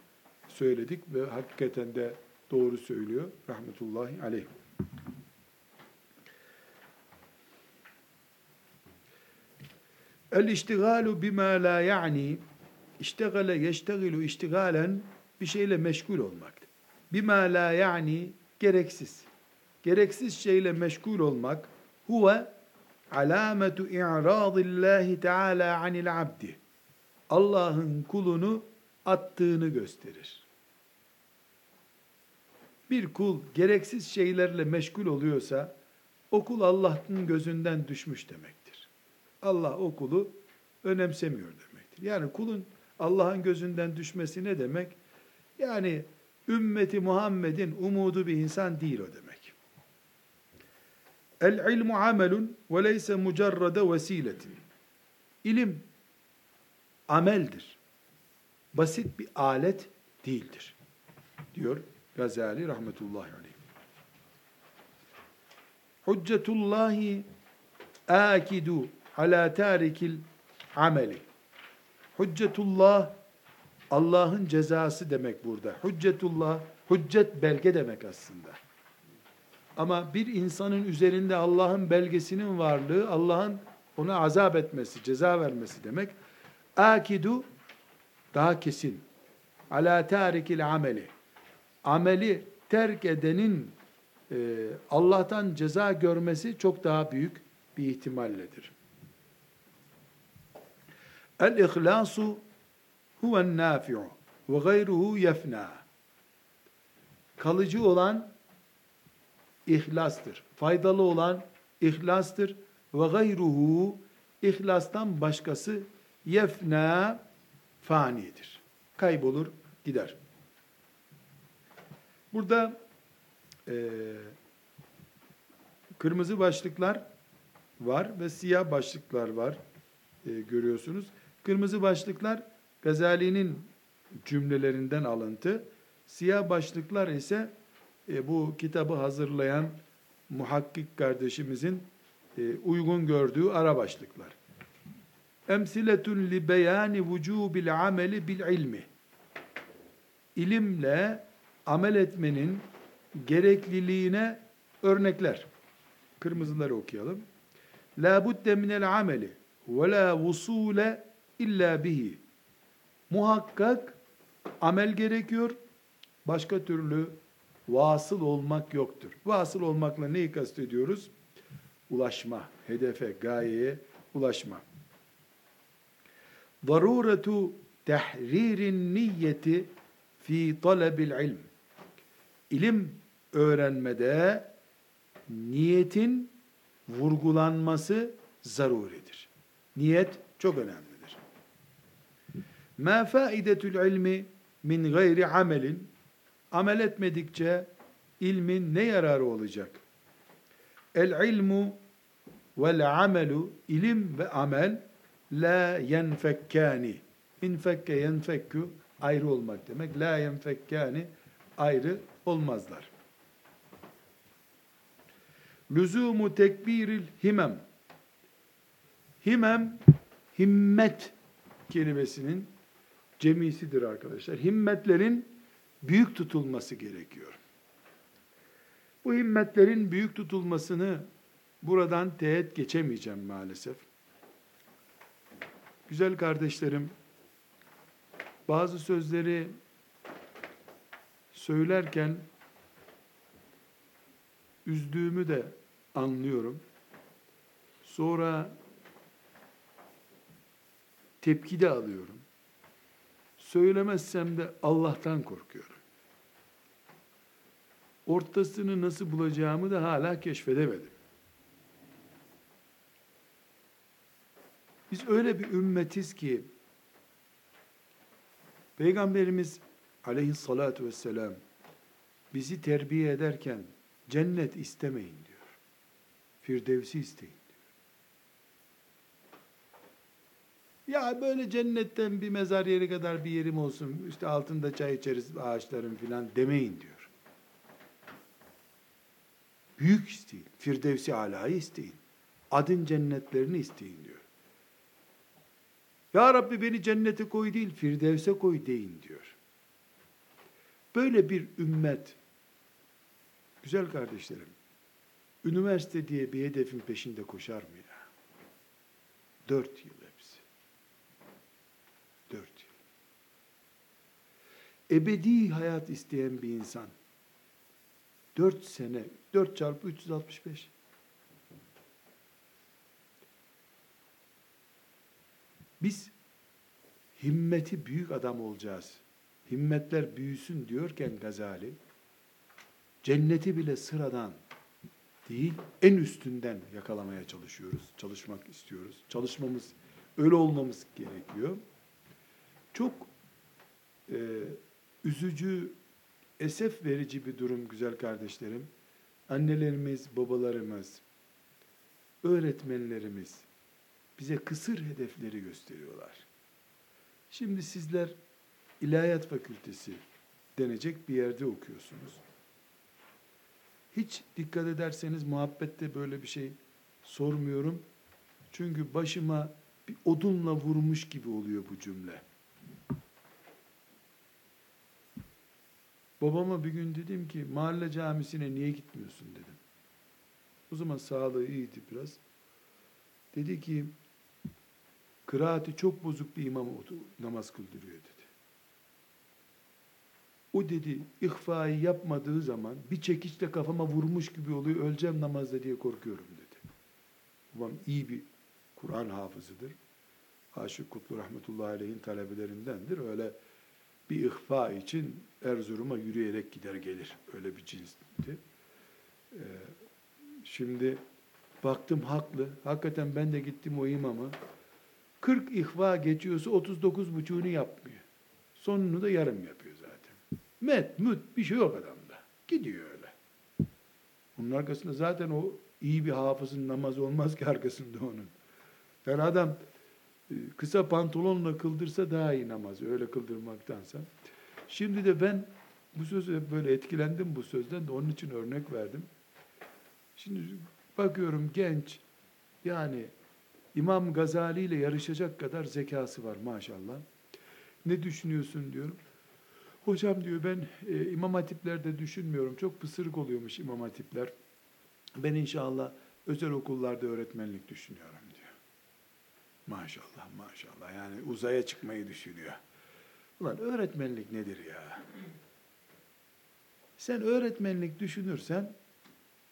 Speaker 1: söyledik ve hakikaten de doğru söylüyor rahmetullahi aleyh. El iştigalu bima la yani iştegale yeştegilu iştigalen bir şeyle meşgul olmak. Bima la yani gereksiz. Gereksiz şeyle meşgul olmak huve alametu i'radillahi teala anil abdi. Allah'ın kulunu attığını gösterir. Bir kul gereksiz şeylerle meşgul oluyorsa o kul Allah'ın gözünden düşmüş demektir. Allah o kulu önemsemiyor demektir. Yani kulun Allah'ın gözünden düşmesi ne demek? Yani ümmeti Muhammed'in umudu bir insan değil o demek. El ilmu amelun ve leyse mucarrade vesiletin. İlim ameldir. Basit bir alet değildir. Diyor Gazali rahmetullahi aleyh. Hüccetullahi akidu ala tarikil ameli. Hüccetullah Allah'ın cezası demek burada. Hüccetullah, hüccet belge demek aslında. Ama bir insanın üzerinde Allah'ın belgesinin varlığı, Allah'ın ona azap etmesi, ceza vermesi demek. Akidu daha kesin. Ala tarikil ameli. Ameli terk edenin e, Allah'tan ceza görmesi çok daha büyük bir ihtimalledir. El ihlasu huven nafi'u ve gayruhu yefna. Kalıcı olan ihlastır. Faydalı olan ihlastır. Ve gayruhu ihlastan başkası yefna fanidir. Kaybolur, gider. Burada e, kırmızı başlıklar var ve siyah başlıklar var e, görüyorsunuz. Kırmızı başlıklar Gazali'nin cümlelerinden alıntı. Siyah başlıklar ise e, bu kitabı hazırlayan muhakkik kardeşimizin e, uygun gördüğü ara başlıklar. Emsiletun li beyani vücubil ameli bil ilmi. İlimle amel etmenin gerekliliğine örnekler. Kırmızıları okuyalım. La budde minel ameli ve la vusule illa bihi. Muhakkak amel gerekiyor. Başka türlü vasıl olmak yoktur. Vasıl olmakla neyi kastediyoruz? Ulaşma, hedefe, gayeye ulaşma. Daruretu tehririn niyeti fi talebil ilm. İlim öğrenmede niyetin vurgulanması zaruridir. Niyet çok önemlidir. Ma faidetül ilmi min gayri amelin amel etmedikçe ilmin ne yararı olacak? El ilmu vel amelu ilim ve amel la yenfekkani. İnfekke yenfekku ayrı olmak demek. La yenfekkani ayrı olmazlar. Lüzumu tekbiril himem. Himem, himmet kelimesinin cemisidir arkadaşlar. Himmetlerin büyük tutulması gerekiyor. Bu himmetlerin büyük tutulmasını buradan teğet geçemeyeceğim maalesef. Güzel kardeşlerim, bazı sözleri söylerken üzdüğümü de anlıyorum. Sonra tepki de alıyorum. Söylemezsem de Allah'tan korkuyorum. Ortasını nasıl bulacağımı da hala keşfedemedim. Biz öyle bir ümmetiz ki Peygamberimiz aleyhissalatu vesselam bizi terbiye ederken cennet istemeyin diyor. Firdevsi isteyin diyor. Ya böyle cennetten bir mezar yeri kadar bir yerim olsun, işte altında çay içeriz ağaçların filan demeyin diyor. Büyük isteyin. Firdevsi alayı isteyin. Adın cennetlerini isteyin diyor. Ya Rabbi beni cennete koy değil, Firdevs'e koy deyin diyor. Böyle bir ümmet, güzel kardeşlerim, üniversite diye bir hedefin peşinde koşar mı ya? Dört yıl hepsi. Dört yıl. Ebedi hayat isteyen bir insan, dört sene, dört çarpı 365. Biz himmeti büyük adam olacağız. Himmetler büyüsün diyorken Gazali, cenneti bile sıradan değil, en üstünden yakalamaya çalışıyoruz, çalışmak istiyoruz. Çalışmamız, öyle olmamız gerekiyor. Çok e, üzücü, esef verici bir durum güzel kardeşlerim. Annelerimiz, babalarımız, öğretmenlerimiz bize kısır hedefleri gösteriyorlar. Şimdi sizler İlahiyat Fakültesi denecek bir yerde okuyorsunuz. Hiç dikkat ederseniz muhabbette böyle bir şey sormuyorum. Çünkü başıma bir odunla vurmuş gibi oluyor bu cümle. Babama bir gün dedim ki mahalle camisine niye gitmiyorsun dedim. O zaman sağlığı iyiydi biraz. Dedi ki kıraati çok bozuk bir imam namaz kıldırıyor dedi. O dedi ihfayı yapmadığı zaman bir çekiçle kafama vurmuş gibi oluyor. Öleceğim namazda diye korkuyorum dedi. Babam iyi bir Kur'an hafızıdır. Aşık Kutlu Rahmetullahi Aleyh'in talebelerindendir. Öyle bir ihfa için Erzurum'a yürüyerek gider gelir. Öyle bir cinsti. Ee, şimdi baktım haklı. Hakikaten ben de gittim o imama. 40 ihva geçiyorsa 39 buçuğunu yapmıyor. Sonunu da yarım yapıyor zaten. Met, müt bir şey yok adamda. Gidiyor öyle. Bunun arkasında zaten o iyi bir hafızın namazı olmaz ki arkasında onun. Yani adam e, kısa pantolonla kıldırsa daha iyi namaz. Öyle kıldırmaktansa. Şimdi de ben bu sözü böyle etkilendim bu sözden de onun için örnek verdim. Şimdi bakıyorum genç yani İmam Gazali ile yarışacak kadar zekası var maşallah. Ne düşünüyorsun diyorum. Hocam diyor ben e, İmam Hatipler'de düşünmüyorum. Çok pısırık oluyormuş İmam Hatipler. Ben inşallah özel okullarda öğretmenlik düşünüyorum diyor. Maşallah maşallah yani uzaya çıkmayı düşünüyor. Ulan öğretmenlik nedir ya? Sen öğretmenlik düşünürsen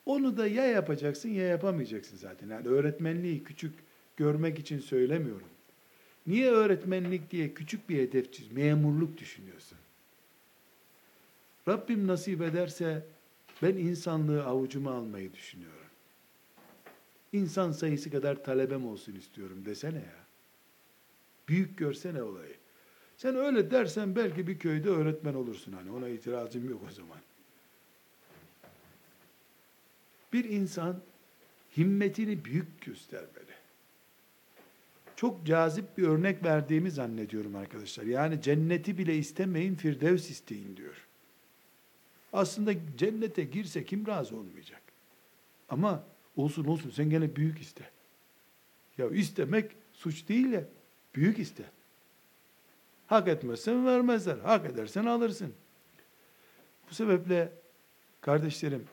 Speaker 1: onu da ya yapacaksın ya yapamayacaksın zaten. Yani öğretmenliği küçük görmek için söylemiyorum. Niye öğretmenlik diye küçük bir hedef çiz, memurluk düşünüyorsun? Rabbim nasip ederse ben insanlığı avucuma almayı düşünüyorum. İnsan sayısı kadar talebem olsun istiyorum desene ya. Büyük görsene olayı. Sen öyle dersen belki bir köyde öğretmen olursun hani ona itirazım yok o zaman. Bir insan himmetini büyük göstermeli. Çok cazip bir örnek verdiğimi zannediyorum arkadaşlar. Yani cenneti bile istemeyin, firdevs isteyin diyor. Aslında cennete girse kim razı olmayacak? Ama olsun olsun sen gene büyük iste. Ya istemek suç değil ya. Büyük iste. Hak etmezsen vermezler. Hak edersen alırsın. Bu sebeple kardeşlerim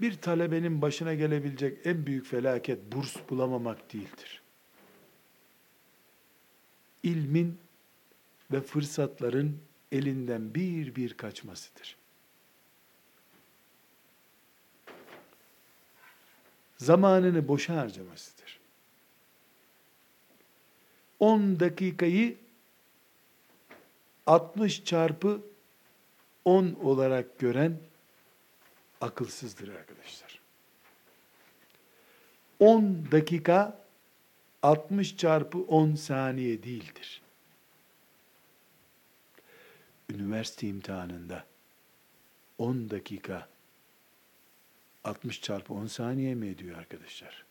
Speaker 1: bir talebenin başına gelebilecek en büyük felaket burs bulamamak değildir. İlmin ve fırsatların elinden bir bir kaçmasıdır. Zamanını boşa harcamasıdır. 10 dakikayı 60 çarpı 10 olarak gören akılsızdır arkadaşlar. 10 dakika 60 çarpı 10 saniye değildir. Üniversite imtihanında 10 dakika 60 çarpı 10 saniye mi ediyor arkadaşlar?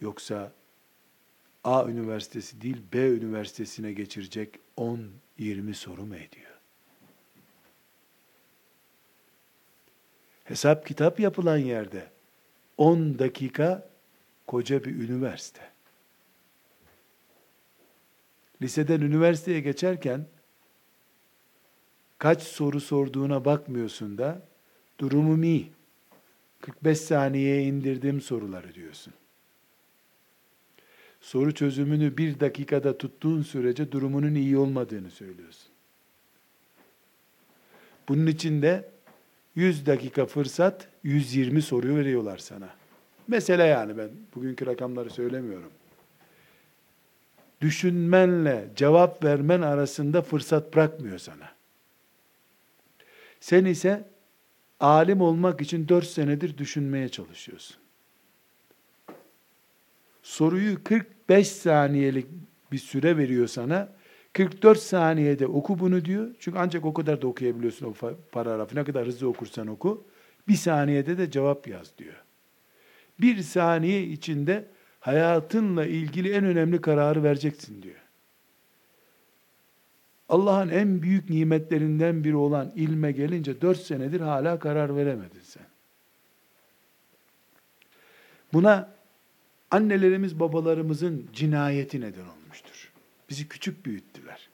Speaker 1: Yoksa A üniversitesi değil B üniversitesine geçirecek 10-20 soru mu ediyor? Hesap kitap yapılan yerde 10 dakika koca bir üniversite. Liseden üniversiteye geçerken kaç soru sorduğuna bakmıyorsun da durumum iyi. 45 saniyeye indirdim soruları diyorsun. Soru çözümünü bir dakikada tuttuğun sürece durumunun iyi olmadığını söylüyorsun. Bunun için de 100 dakika fırsat, 120 soruyu veriyorlar sana. Mesela yani ben bugünkü rakamları söylemiyorum. Düşünmenle cevap vermen arasında fırsat bırakmıyor sana. Sen ise alim olmak için 4 senedir düşünmeye çalışıyorsun. Soruyu 45 saniyelik bir süre veriyor sana. 44 saniyede oku bunu diyor. Çünkü ancak o kadar da okuyabiliyorsun o paragrafı. Ne kadar hızlı okursan oku. Bir saniyede de cevap yaz diyor. Bir saniye içinde hayatınla ilgili en önemli kararı vereceksin diyor. Allah'ın en büyük nimetlerinden biri olan ilme gelince dört senedir hala karar veremedin sen. Buna annelerimiz babalarımızın cinayeti neden olmuştur. Bizi küçük büyüttüler.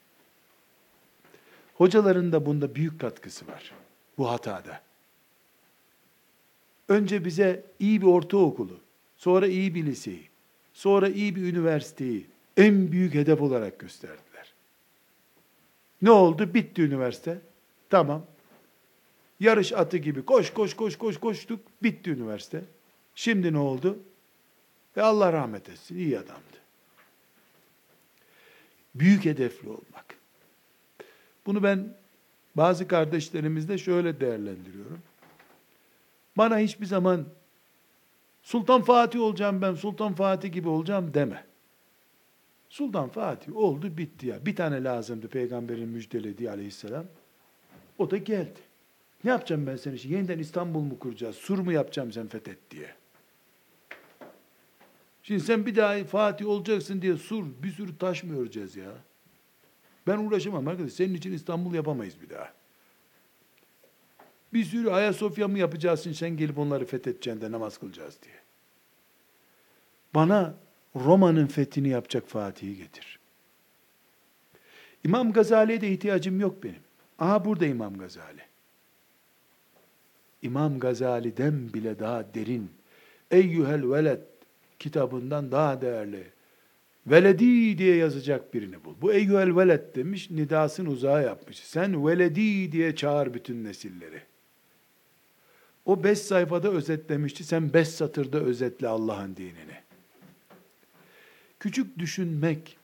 Speaker 1: Hocaların da bunda büyük katkısı var. Bu hatada. Önce bize iyi bir ortaokulu, sonra iyi bir liseyi, sonra iyi bir üniversiteyi en büyük hedef olarak gösterdiler. Ne oldu? Bitti üniversite. Tamam. Yarış atı gibi koş koş koş koş koştuk. Bitti üniversite. Şimdi ne oldu? Ve Allah rahmet etsin. iyi adamdı. Büyük hedefli olmak. Bunu ben bazı kardeşlerimizde şöyle değerlendiriyorum. Bana hiçbir zaman Sultan Fatih olacağım ben, Sultan Fatih gibi olacağım deme. Sultan Fatih oldu bitti ya. Bir tane lazımdı peygamberin müjdelediği aleyhisselam. O da geldi. Ne yapacağım ben seni? Yeniden İstanbul mu kuracağız? Sur mu yapacağım sen fethet diye. Şimdi sen bir daha Fatih olacaksın diye sur, bir sürü taş mı öreceğiz ya? Ben uğraşamam arkadaş. Senin için İstanbul yapamayız bir daha. Bir sürü Ayasofya mı yapacaksın sen gelip onları fethedeceksin de namaz kılacağız diye. Bana Roma'nın fethini yapacak Fatih'i getir. İmam Gazali'ye de ihtiyacım yok benim. Aha burada İmam Gazali. İmam Gazali'den bile daha derin. Eyyühel veled kitabından daha değerli. Veledi diye yazacak birini bul. Bu eyyühel veled demiş, nidasını uzağa yapmış. Sen veledi diye çağır bütün nesilleri. O beş sayfada özetlemişti. Sen beş satırda özetle Allah'ın dinini. Küçük düşünmek,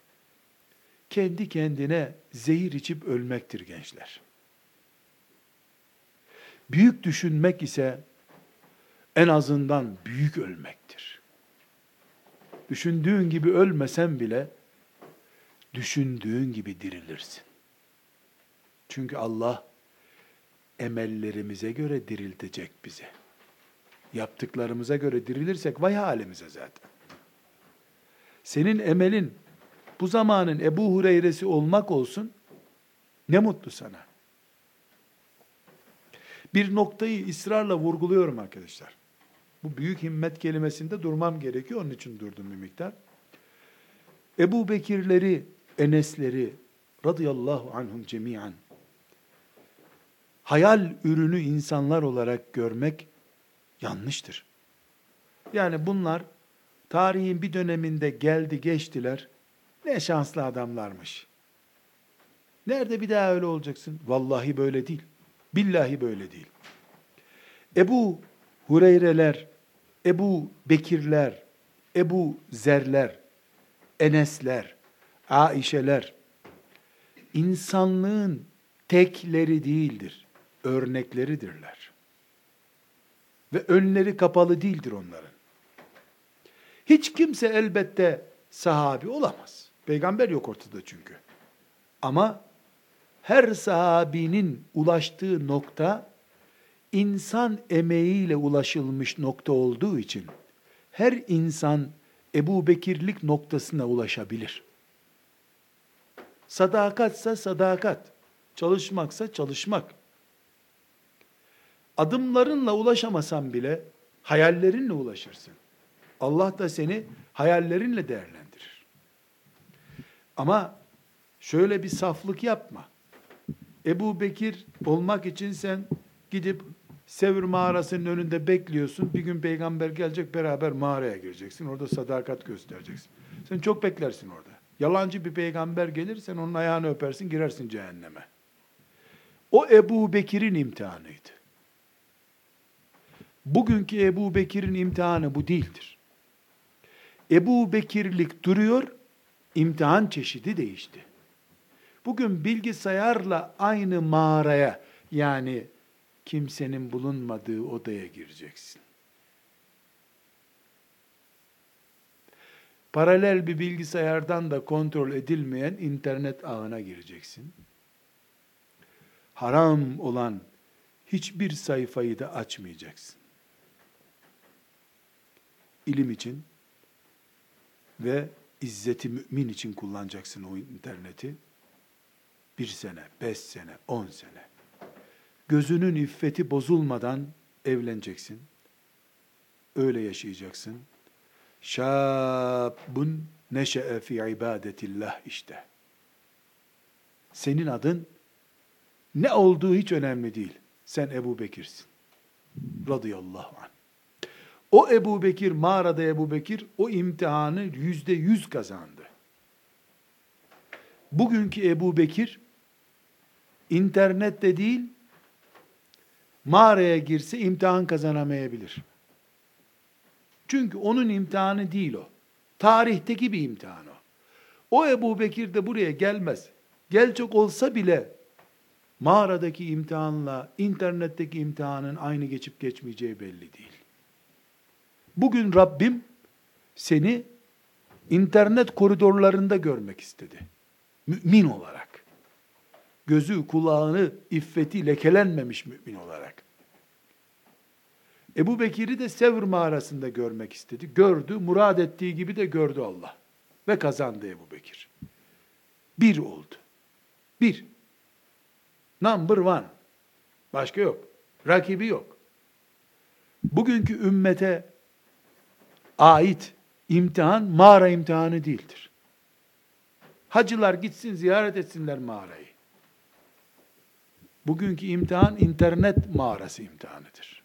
Speaker 1: kendi kendine zehir içip ölmektir gençler. Büyük düşünmek ise en azından büyük ölmektir. Düşündüğün gibi ölmesen bile düşündüğün gibi dirilirsin. Çünkü Allah emellerimize göre diriltecek bizi. Yaptıklarımıza göre dirilirsek vay halimize zaten. Senin emelin bu zamanın Ebu Hureyre'si olmak olsun, ne mutlu sana. Bir noktayı ısrarla vurguluyorum arkadaşlar. Bu büyük himmet kelimesinde durmam gerekiyor, onun için durdum bir miktar. Ebu Bekirleri, Enesleri, radıyallahu anhum cemiyen, hayal ürünü insanlar olarak görmek yanlıştır. Yani bunlar tarihin bir döneminde geldi geçtiler. Ne şanslı adamlarmış. Nerede bir daha öyle olacaksın? Vallahi böyle değil. Billahi böyle değil. Ebu Hureyreler, Ebu Bekirler, Ebu Zerler, Enesler, Aişeler, insanlığın tekleri değildir örnekleridirler. Ve önleri kapalı değildir onların. Hiç kimse elbette sahabi olamaz. Peygamber yok ortada çünkü. Ama her sahabinin ulaştığı nokta insan emeğiyle ulaşılmış nokta olduğu için her insan Ebu Bekirlik noktasına ulaşabilir. Sadakatsa sadakat, çalışmaksa çalışmak, adımlarınla ulaşamasan bile hayallerinle ulaşırsın. Allah da seni hayallerinle değerlendirir. Ama şöyle bir saflık yapma. Ebu Bekir olmak için sen gidip Sevr mağarasının önünde bekliyorsun. Bir gün peygamber gelecek beraber mağaraya gireceksin. Orada sadakat göstereceksin. Sen çok beklersin orada. Yalancı bir peygamber gelir sen onun ayağını öpersin girersin cehenneme. O Ebu Bekir'in imtihanıydı. Bugünkü Ebu Bekir'in imtihanı bu değildir. Ebu Bekirlik duruyor, imtihan çeşidi değişti. Bugün bilgisayarla aynı mağaraya yani kimsenin bulunmadığı odaya gireceksin. Paralel bir bilgisayardan da kontrol edilmeyen internet ağına gireceksin. Haram olan hiçbir sayfayı da açmayacaksın. İlim için ve izzeti mümin için kullanacaksın o interneti. Bir sene, beş sene, on sene gözünün iffeti bozulmadan evleneceksin. Öyle yaşayacaksın. Şabun neşe'e fi ibadetillah işte. Senin adın ne olduğu hiç önemli değil. Sen Ebu Bekir'sin. Radıyallahu anh. O Ebu Bekir, mağarada Ebu Bekir, o imtihanı yüzde yüz kazandı. Bugünkü Ebu Bekir, internette değil, mağaraya girse imtihan kazanamayabilir. Çünkü onun imtihanı değil o. Tarihteki bir imtihan o. O Ebu Bekir de buraya gelmez. Gelecek olsa bile mağaradaki imtihanla internetteki imtihanın aynı geçip geçmeyeceği belli değil. Bugün Rabbim seni internet koridorlarında görmek istedi. Mümin olarak gözü, kulağını, iffeti lekelenmemiş mümin olarak. Ebu Bekir'i de Sevr mağarasında görmek istedi. Gördü, murad ettiği gibi de gördü Allah. Ve kazandı Ebu Bekir. Bir oldu. Bir. Number one. Başka yok. Rakibi yok. Bugünkü ümmete ait imtihan mağara imtihanı değildir. Hacılar gitsin ziyaret etsinler mağarayı. Bugünkü imtihan internet mağarası imtihanıdır.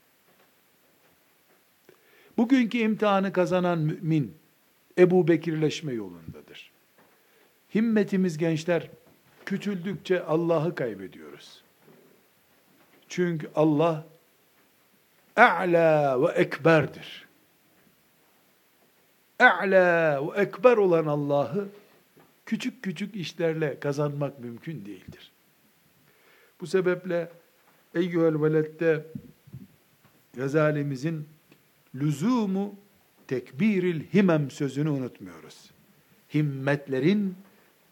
Speaker 1: Bugünkü imtihanı kazanan mümin Ebu Bekirleşme yolundadır. Himmetimiz gençler küçüldükçe Allah'ı kaybediyoruz. Çünkü Allah A'la ve ekberdir. A'la ve ekber olan Allah'ı küçük küçük işlerle kazanmak mümkün değildir. Bu sebeple Eyyühel Veled'de Gazalimizin lüzumu tekbiril himem sözünü unutmuyoruz. Himmetlerin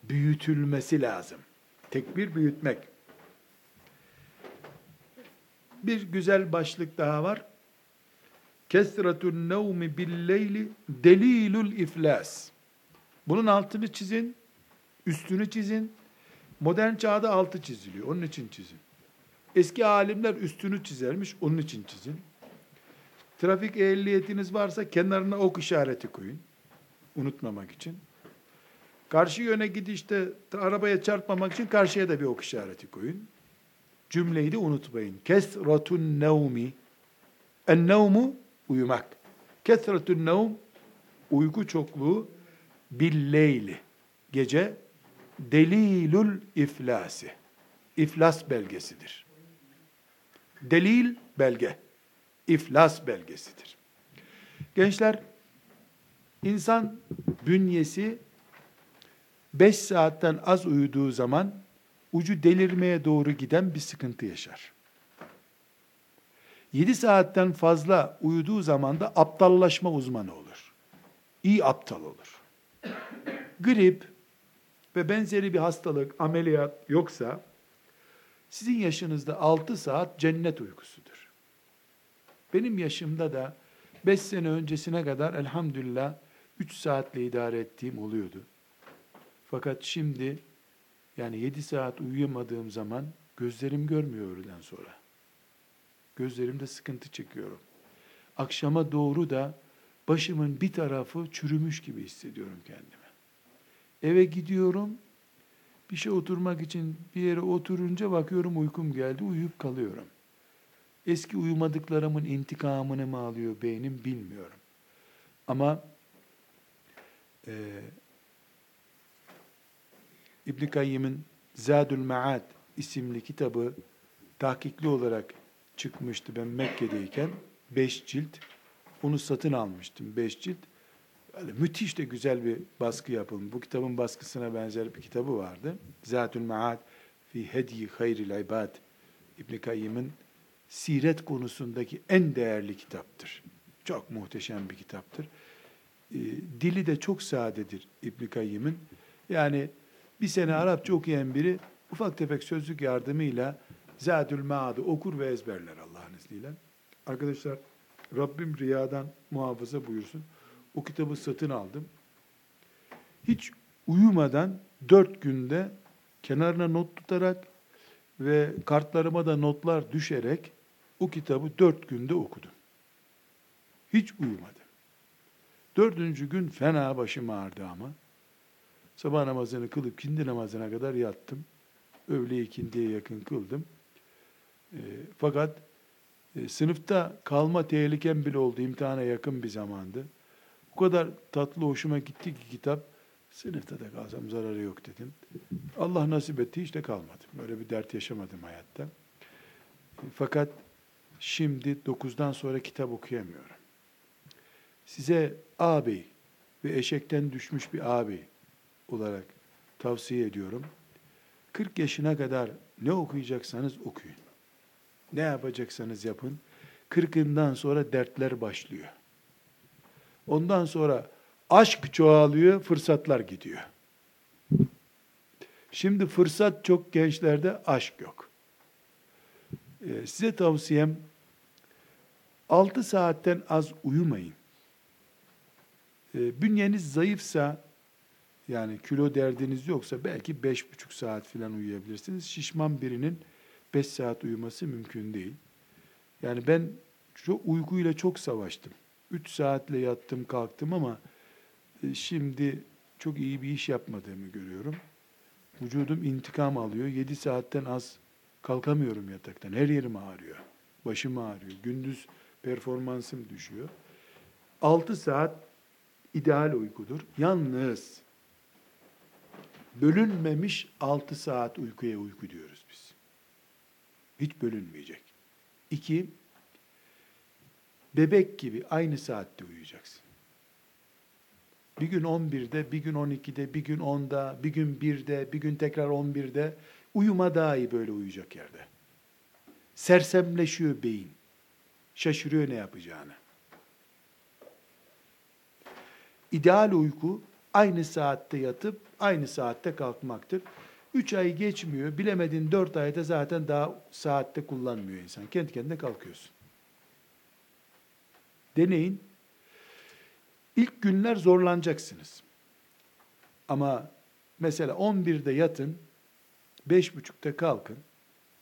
Speaker 1: büyütülmesi lazım. Tekbir büyütmek. Bir güzel başlık daha var. Kesretun nevmi billeyli delilul iflas. Bunun altını çizin, üstünü çizin, Modern çağda altı çiziliyor. Onun için çizin. Eski alimler üstünü çizermiş. Onun için çizin. Trafik ehliyetiniz varsa kenarına ok işareti koyun. Unutmamak için. Karşı yöne gidişte arabaya çarpmamak için karşıya da bir ok işareti koyun. Cümleyi de unutmayın. Kesratun nevmi. En nevmu uyumak. Kesratun nevm uyku çokluğu billeyli. Gece delilul iflasi. İflas belgesidir. Delil belge. İflas belgesidir. Gençler, insan bünyesi 5 saatten az uyuduğu zaman ucu delirmeye doğru giden bir sıkıntı yaşar. 7 saatten fazla uyuduğu zaman da aptallaşma uzmanı olur. İyi aptal olur. Grip, ve benzeri bir hastalık, ameliyat yoksa sizin yaşınızda 6 saat cennet uykusudur. Benim yaşımda da 5 sene öncesine kadar elhamdülillah 3 saatle idare ettiğim oluyordu. Fakat şimdi yani 7 saat uyuyamadığım zaman gözlerim görmüyor öğleden sonra. Gözlerimde sıkıntı çekiyorum. Akşama doğru da başımın bir tarafı çürümüş gibi hissediyorum kendimi. Eve gidiyorum, bir şey oturmak için bir yere oturunca bakıyorum uykum geldi, uyuyup kalıyorum. Eski uyumadıklarımın intikamını mı alıyor beynim bilmiyorum. Ama e, İbn Kayyim'in Zadül Maad isimli kitabı tahkikli olarak çıkmıştı ben Mekke'deyken. Beş cilt. Onu satın almıştım. Beş cilt. Böyle müthiş de güzel bir baskı yapılmış. Bu kitabın baskısına benzer bir kitabı vardı. Zatül Maad fi Hediyi Hayril İbad. İbn Kayyim'in siret konusundaki en değerli kitaptır. Çok muhteşem bir kitaptır. E, dili de çok sadedir İbn Kayyim'in. Yani bir sene Arapça okuyan biri ufak tefek sözlük yardımıyla Zadül Maad'ı okur ve ezberler Allah'ın izniyle. Arkadaşlar Rabbim riyadan muhafaza buyursun. O kitabı satın aldım. Hiç uyumadan dört günde kenarına not tutarak ve kartlarıma da notlar düşerek o kitabı dört günde okudum. Hiç uyumadım. Dördüncü gün fena başım ağrıdı ama. Sabah namazını kılıp kindi namazına kadar yattım. Öğle ikindiye yakın kıldım. E, fakat e, sınıfta kalma tehlikem bile oldu. İmtihana yakın bir zamandı. O kadar tatlı hoşuma gitti ki kitap. Sınıfta da kalsam zararı yok dedim. Allah nasip etti hiç de kalmadım. Böyle bir dert yaşamadım hayatta. Fakat şimdi dokuzdan sonra kitap okuyamıyorum. Size ağabey ve eşekten düşmüş bir ağabey olarak tavsiye ediyorum. 40 yaşına kadar ne okuyacaksanız okuyun. Ne yapacaksanız yapın. Kırkından sonra dertler başlıyor. Ondan sonra aşk çoğalıyor, fırsatlar gidiyor. Şimdi fırsat çok gençlerde, aşk yok. Ee, size tavsiyem 6 saatten az uyumayın. Ee, bünyeniz zayıfsa yani kilo derdiniz yoksa belki beş buçuk saat falan uyuyabilirsiniz. Şişman birinin beş saat uyuması mümkün değil. Yani ben çok uykuyla çok savaştım. Üç saatle yattım kalktım ama e, şimdi çok iyi bir iş yapmadığımı görüyorum. Vücudum intikam alıyor. Yedi saatten az kalkamıyorum yataktan. Her yerim ağrıyor. Başım ağrıyor. Gündüz performansım düşüyor. Altı saat ideal uykudur. Yalnız bölünmemiş altı saat uykuya uyku diyoruz biz. Hiç bölünmeyecek. İki, bebek gibi aynı saatte uyuyacaksın. Bir gün 11'de, bir gün 12'de, bir gün 10'da, bir gün 1'de, bir gün tekrar 11'de uyuma daha iyi böyle uyuyacak yerde. Sersemleşiyor beyin. Şaşırıyor ne yapacağını. İdeal uyku aynı saatte yatıp aynı saatte kalkmaktır. Üç ay geçmiyor, bilemedin dört ayda zaten daha saatte kullanmıyor insan. Kendi kendine kalkıyorsun. Deneyin. İlk günler zorlanacaksınız. Ama mesela 11'de yatın, 5.30'da kalkın,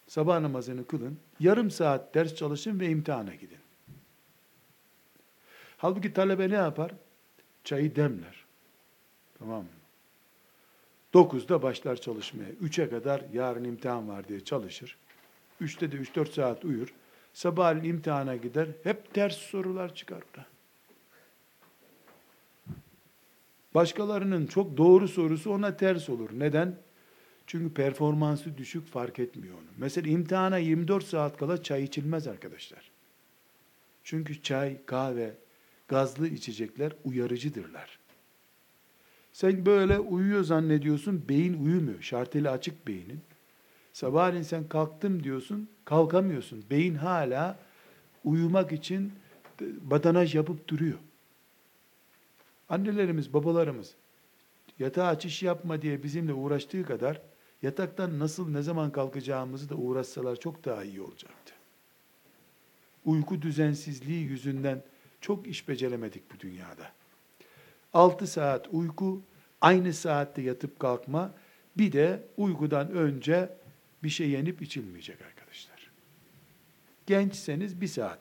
Speaker 1: sabah namazını kılın, yarım saat ders çalışın ve imtihana gidin. Halbuki talebe ne yapar? Çayı demler. Tamam mı? 9'da başlar çalışmaya. 3'e kadar yarın imtihan var diye çalışır. 3'te de 3-4 saat uyur. Sabahleyin imtihana gider. Hep ters sorular çıkar orada. Başkalarının çok doğru sorusu ona ters olur. Neden? Çünkü performansı düşük fark etmiyor onu. Mesela imtihana 24 saat kala çay içilmez arkadaşlar. Çünkü çay, kahve, gazlı içecekler uyarıcıdırlar. Sen böyle uyuyor zannediyorsun, beyin uyumuyor. Şarteli açık beynin. Sabahleyin sen kalktım diyorsun, kalkamıyorsun. Beyin hala uyumak için badanaj yapıp duruyor. Annelerimiz, babalarımız yatağa açış yapma diye bizimle uğraştığı kadar yataktan nasıl, ne zaman kalkacağımızı da uğraşsalar çok daha iyi olacaktı. Uyku düzensizliği yüzünden çok iş beceremedik bu dünyada. 6 saat uyku, aynı saatte yatıp kalkma, bir de uykudan önce bir şey yenip içilmeyecek arkadaşlar. Gençseniz bir saat.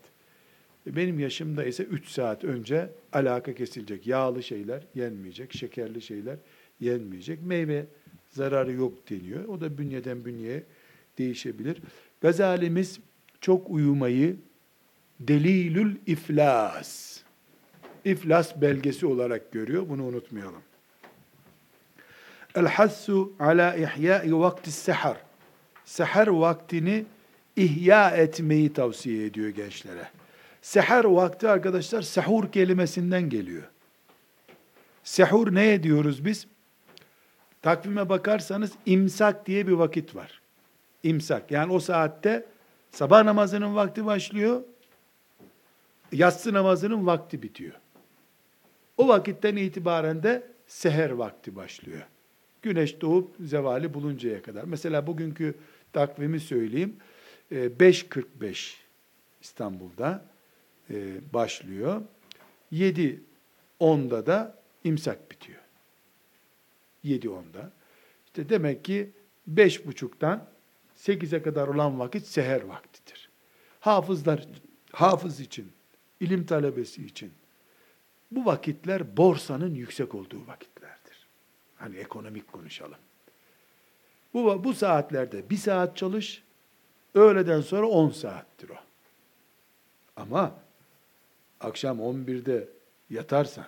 Speaker 1: E, Benim yaşımda ise 3 saat önce alaka kesilecek. Yağlı şeyler yenmeyecek, şekerli şeyler yenmeyecek. Meyve zararı yok deniyor. O da bünyeden bünyeye değişebilir. Gazalimiz çok uyumayı delilül iflas, iflas belgesi olarak görüyor. Bunu unutmayalım. El hassu ala ihya'i vakti seher. Seher vaktini ihya etmeyi tavsiye ediyor gençlere. Seher vakti arkadaşlar sahur kelimesinden geliyor. Sehur ne diyoruz biz? Takvime bakarsanız imsak diye bir vakit var. İmsak. Yani o saatte sabah namazının vakti başlıyor. Yatsı namazının vakti bitiyor. O vakitten itibaren de seher vakti başlıyor. Güneş doğup zevali buluncaya kadar. Mesela bugünkü takvimi söyleyeyim. Ee, 5.45 İstanbul'da e, başlıyor. 7.10'da da imsak bitiyor. 7.10'da. İşte demek ki 5.30'dan 8'e kadar olan vakit seher vaktidir. Hafızlar, hafız için, ilim talebesi için bu vakitler borsanın yüksek olduğu vakitlerdir. Hani ekonomik konuşalım. Bu, bu saatlerde bir saat çalış, öğleden sonra 10 saattir o. Ama akşam 11'de yatarsan,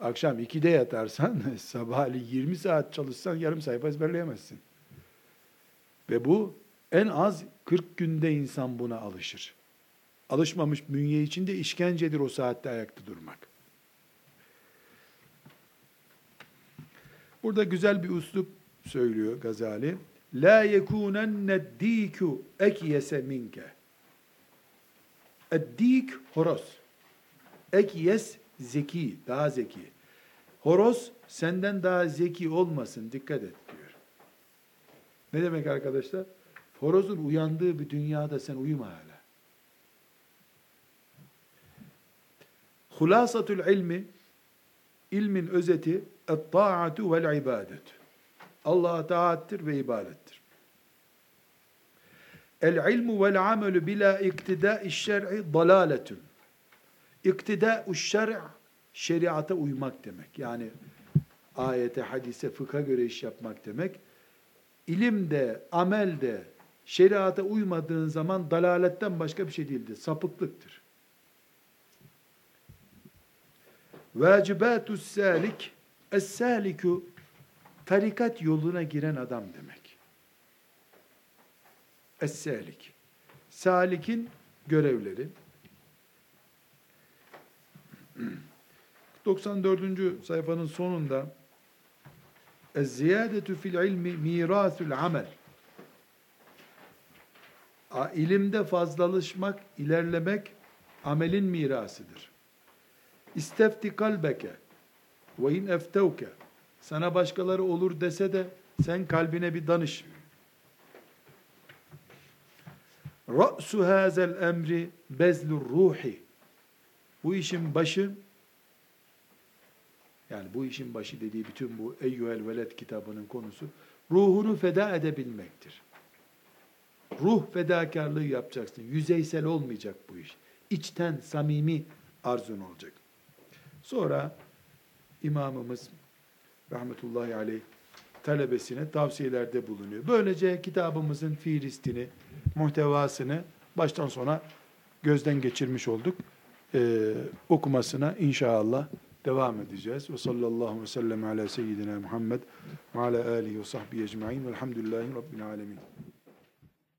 Speaker 1: akşam 2'de yatarsan, sabahleyin 20 saat çalışsan yarım sayfa ezberleyemezsin. Ve bu en az 40 günde insan buna alışır. Alışmamış bünye içinde işkencedir o saatte ayakta durmak. Burada güzel bir üslup söylüyor Gazali. La yekunenne diku ekyese minke. Eddik horoz. Ekyes zeki, daha zeki. Horoz senden daha zeki olmasın, dikkat et diyor. Ne demek arkadaşlar? Horozun uyandığı bir dünyada sen uyuma hala. Hulasatul ilmi, ilmin özeti, et-ta'atu vel ibadet. Allah'a taattir ve ibadettir. El ilmu vel amelü bila iktidai şer'i dalaletun. İktida'u şer'i şeriata uymak demek. Yani ayete, hadise, fıkha göre iş yapmak demek. İlimde, amelde, şeriata uymadığın zaman dalaletten başka bir şey değildir. Sapıklıktır. Vacibatus salik Es-saliku tarikat yoluna giren adam demek. Es-salik. Salik'in görevleri. 94. sayfanın sonunda Ez-ziyadetü fil ilmi mirasul amel. İlimde fazlalışmak, ilerlemek amelin mirasıdır. İstefti kalbeke ve in eftevke sana başkaları olur dese de sen kalbine bir danış. Ra'su hazel emri bezlur ruhi. Bu işin başı yani bu işin başı dediği bütün bu Eyyuhel Veled kitabının konusu ruhunu feda edebilmektir. Ruh fedakarlığı yapacaksın. Yüzeysel olmayacak bu iş. İçten samimi arzun olacak. Sonra imamımız rahmetullahi aleyh talebesine tavsiyelerde bulunuyor. Böylece kitabımızın fiilistini, muhtevasını baştan sona gözden geçirmiş olduk. Ee, okumasına inşallah devam edeceğiz. Ve sallallahu aleyhi ve sellem ala seyyidina Muhammed ve ala alihi ve sahbihi ecma'in velhamdülillahi rabbil alemin.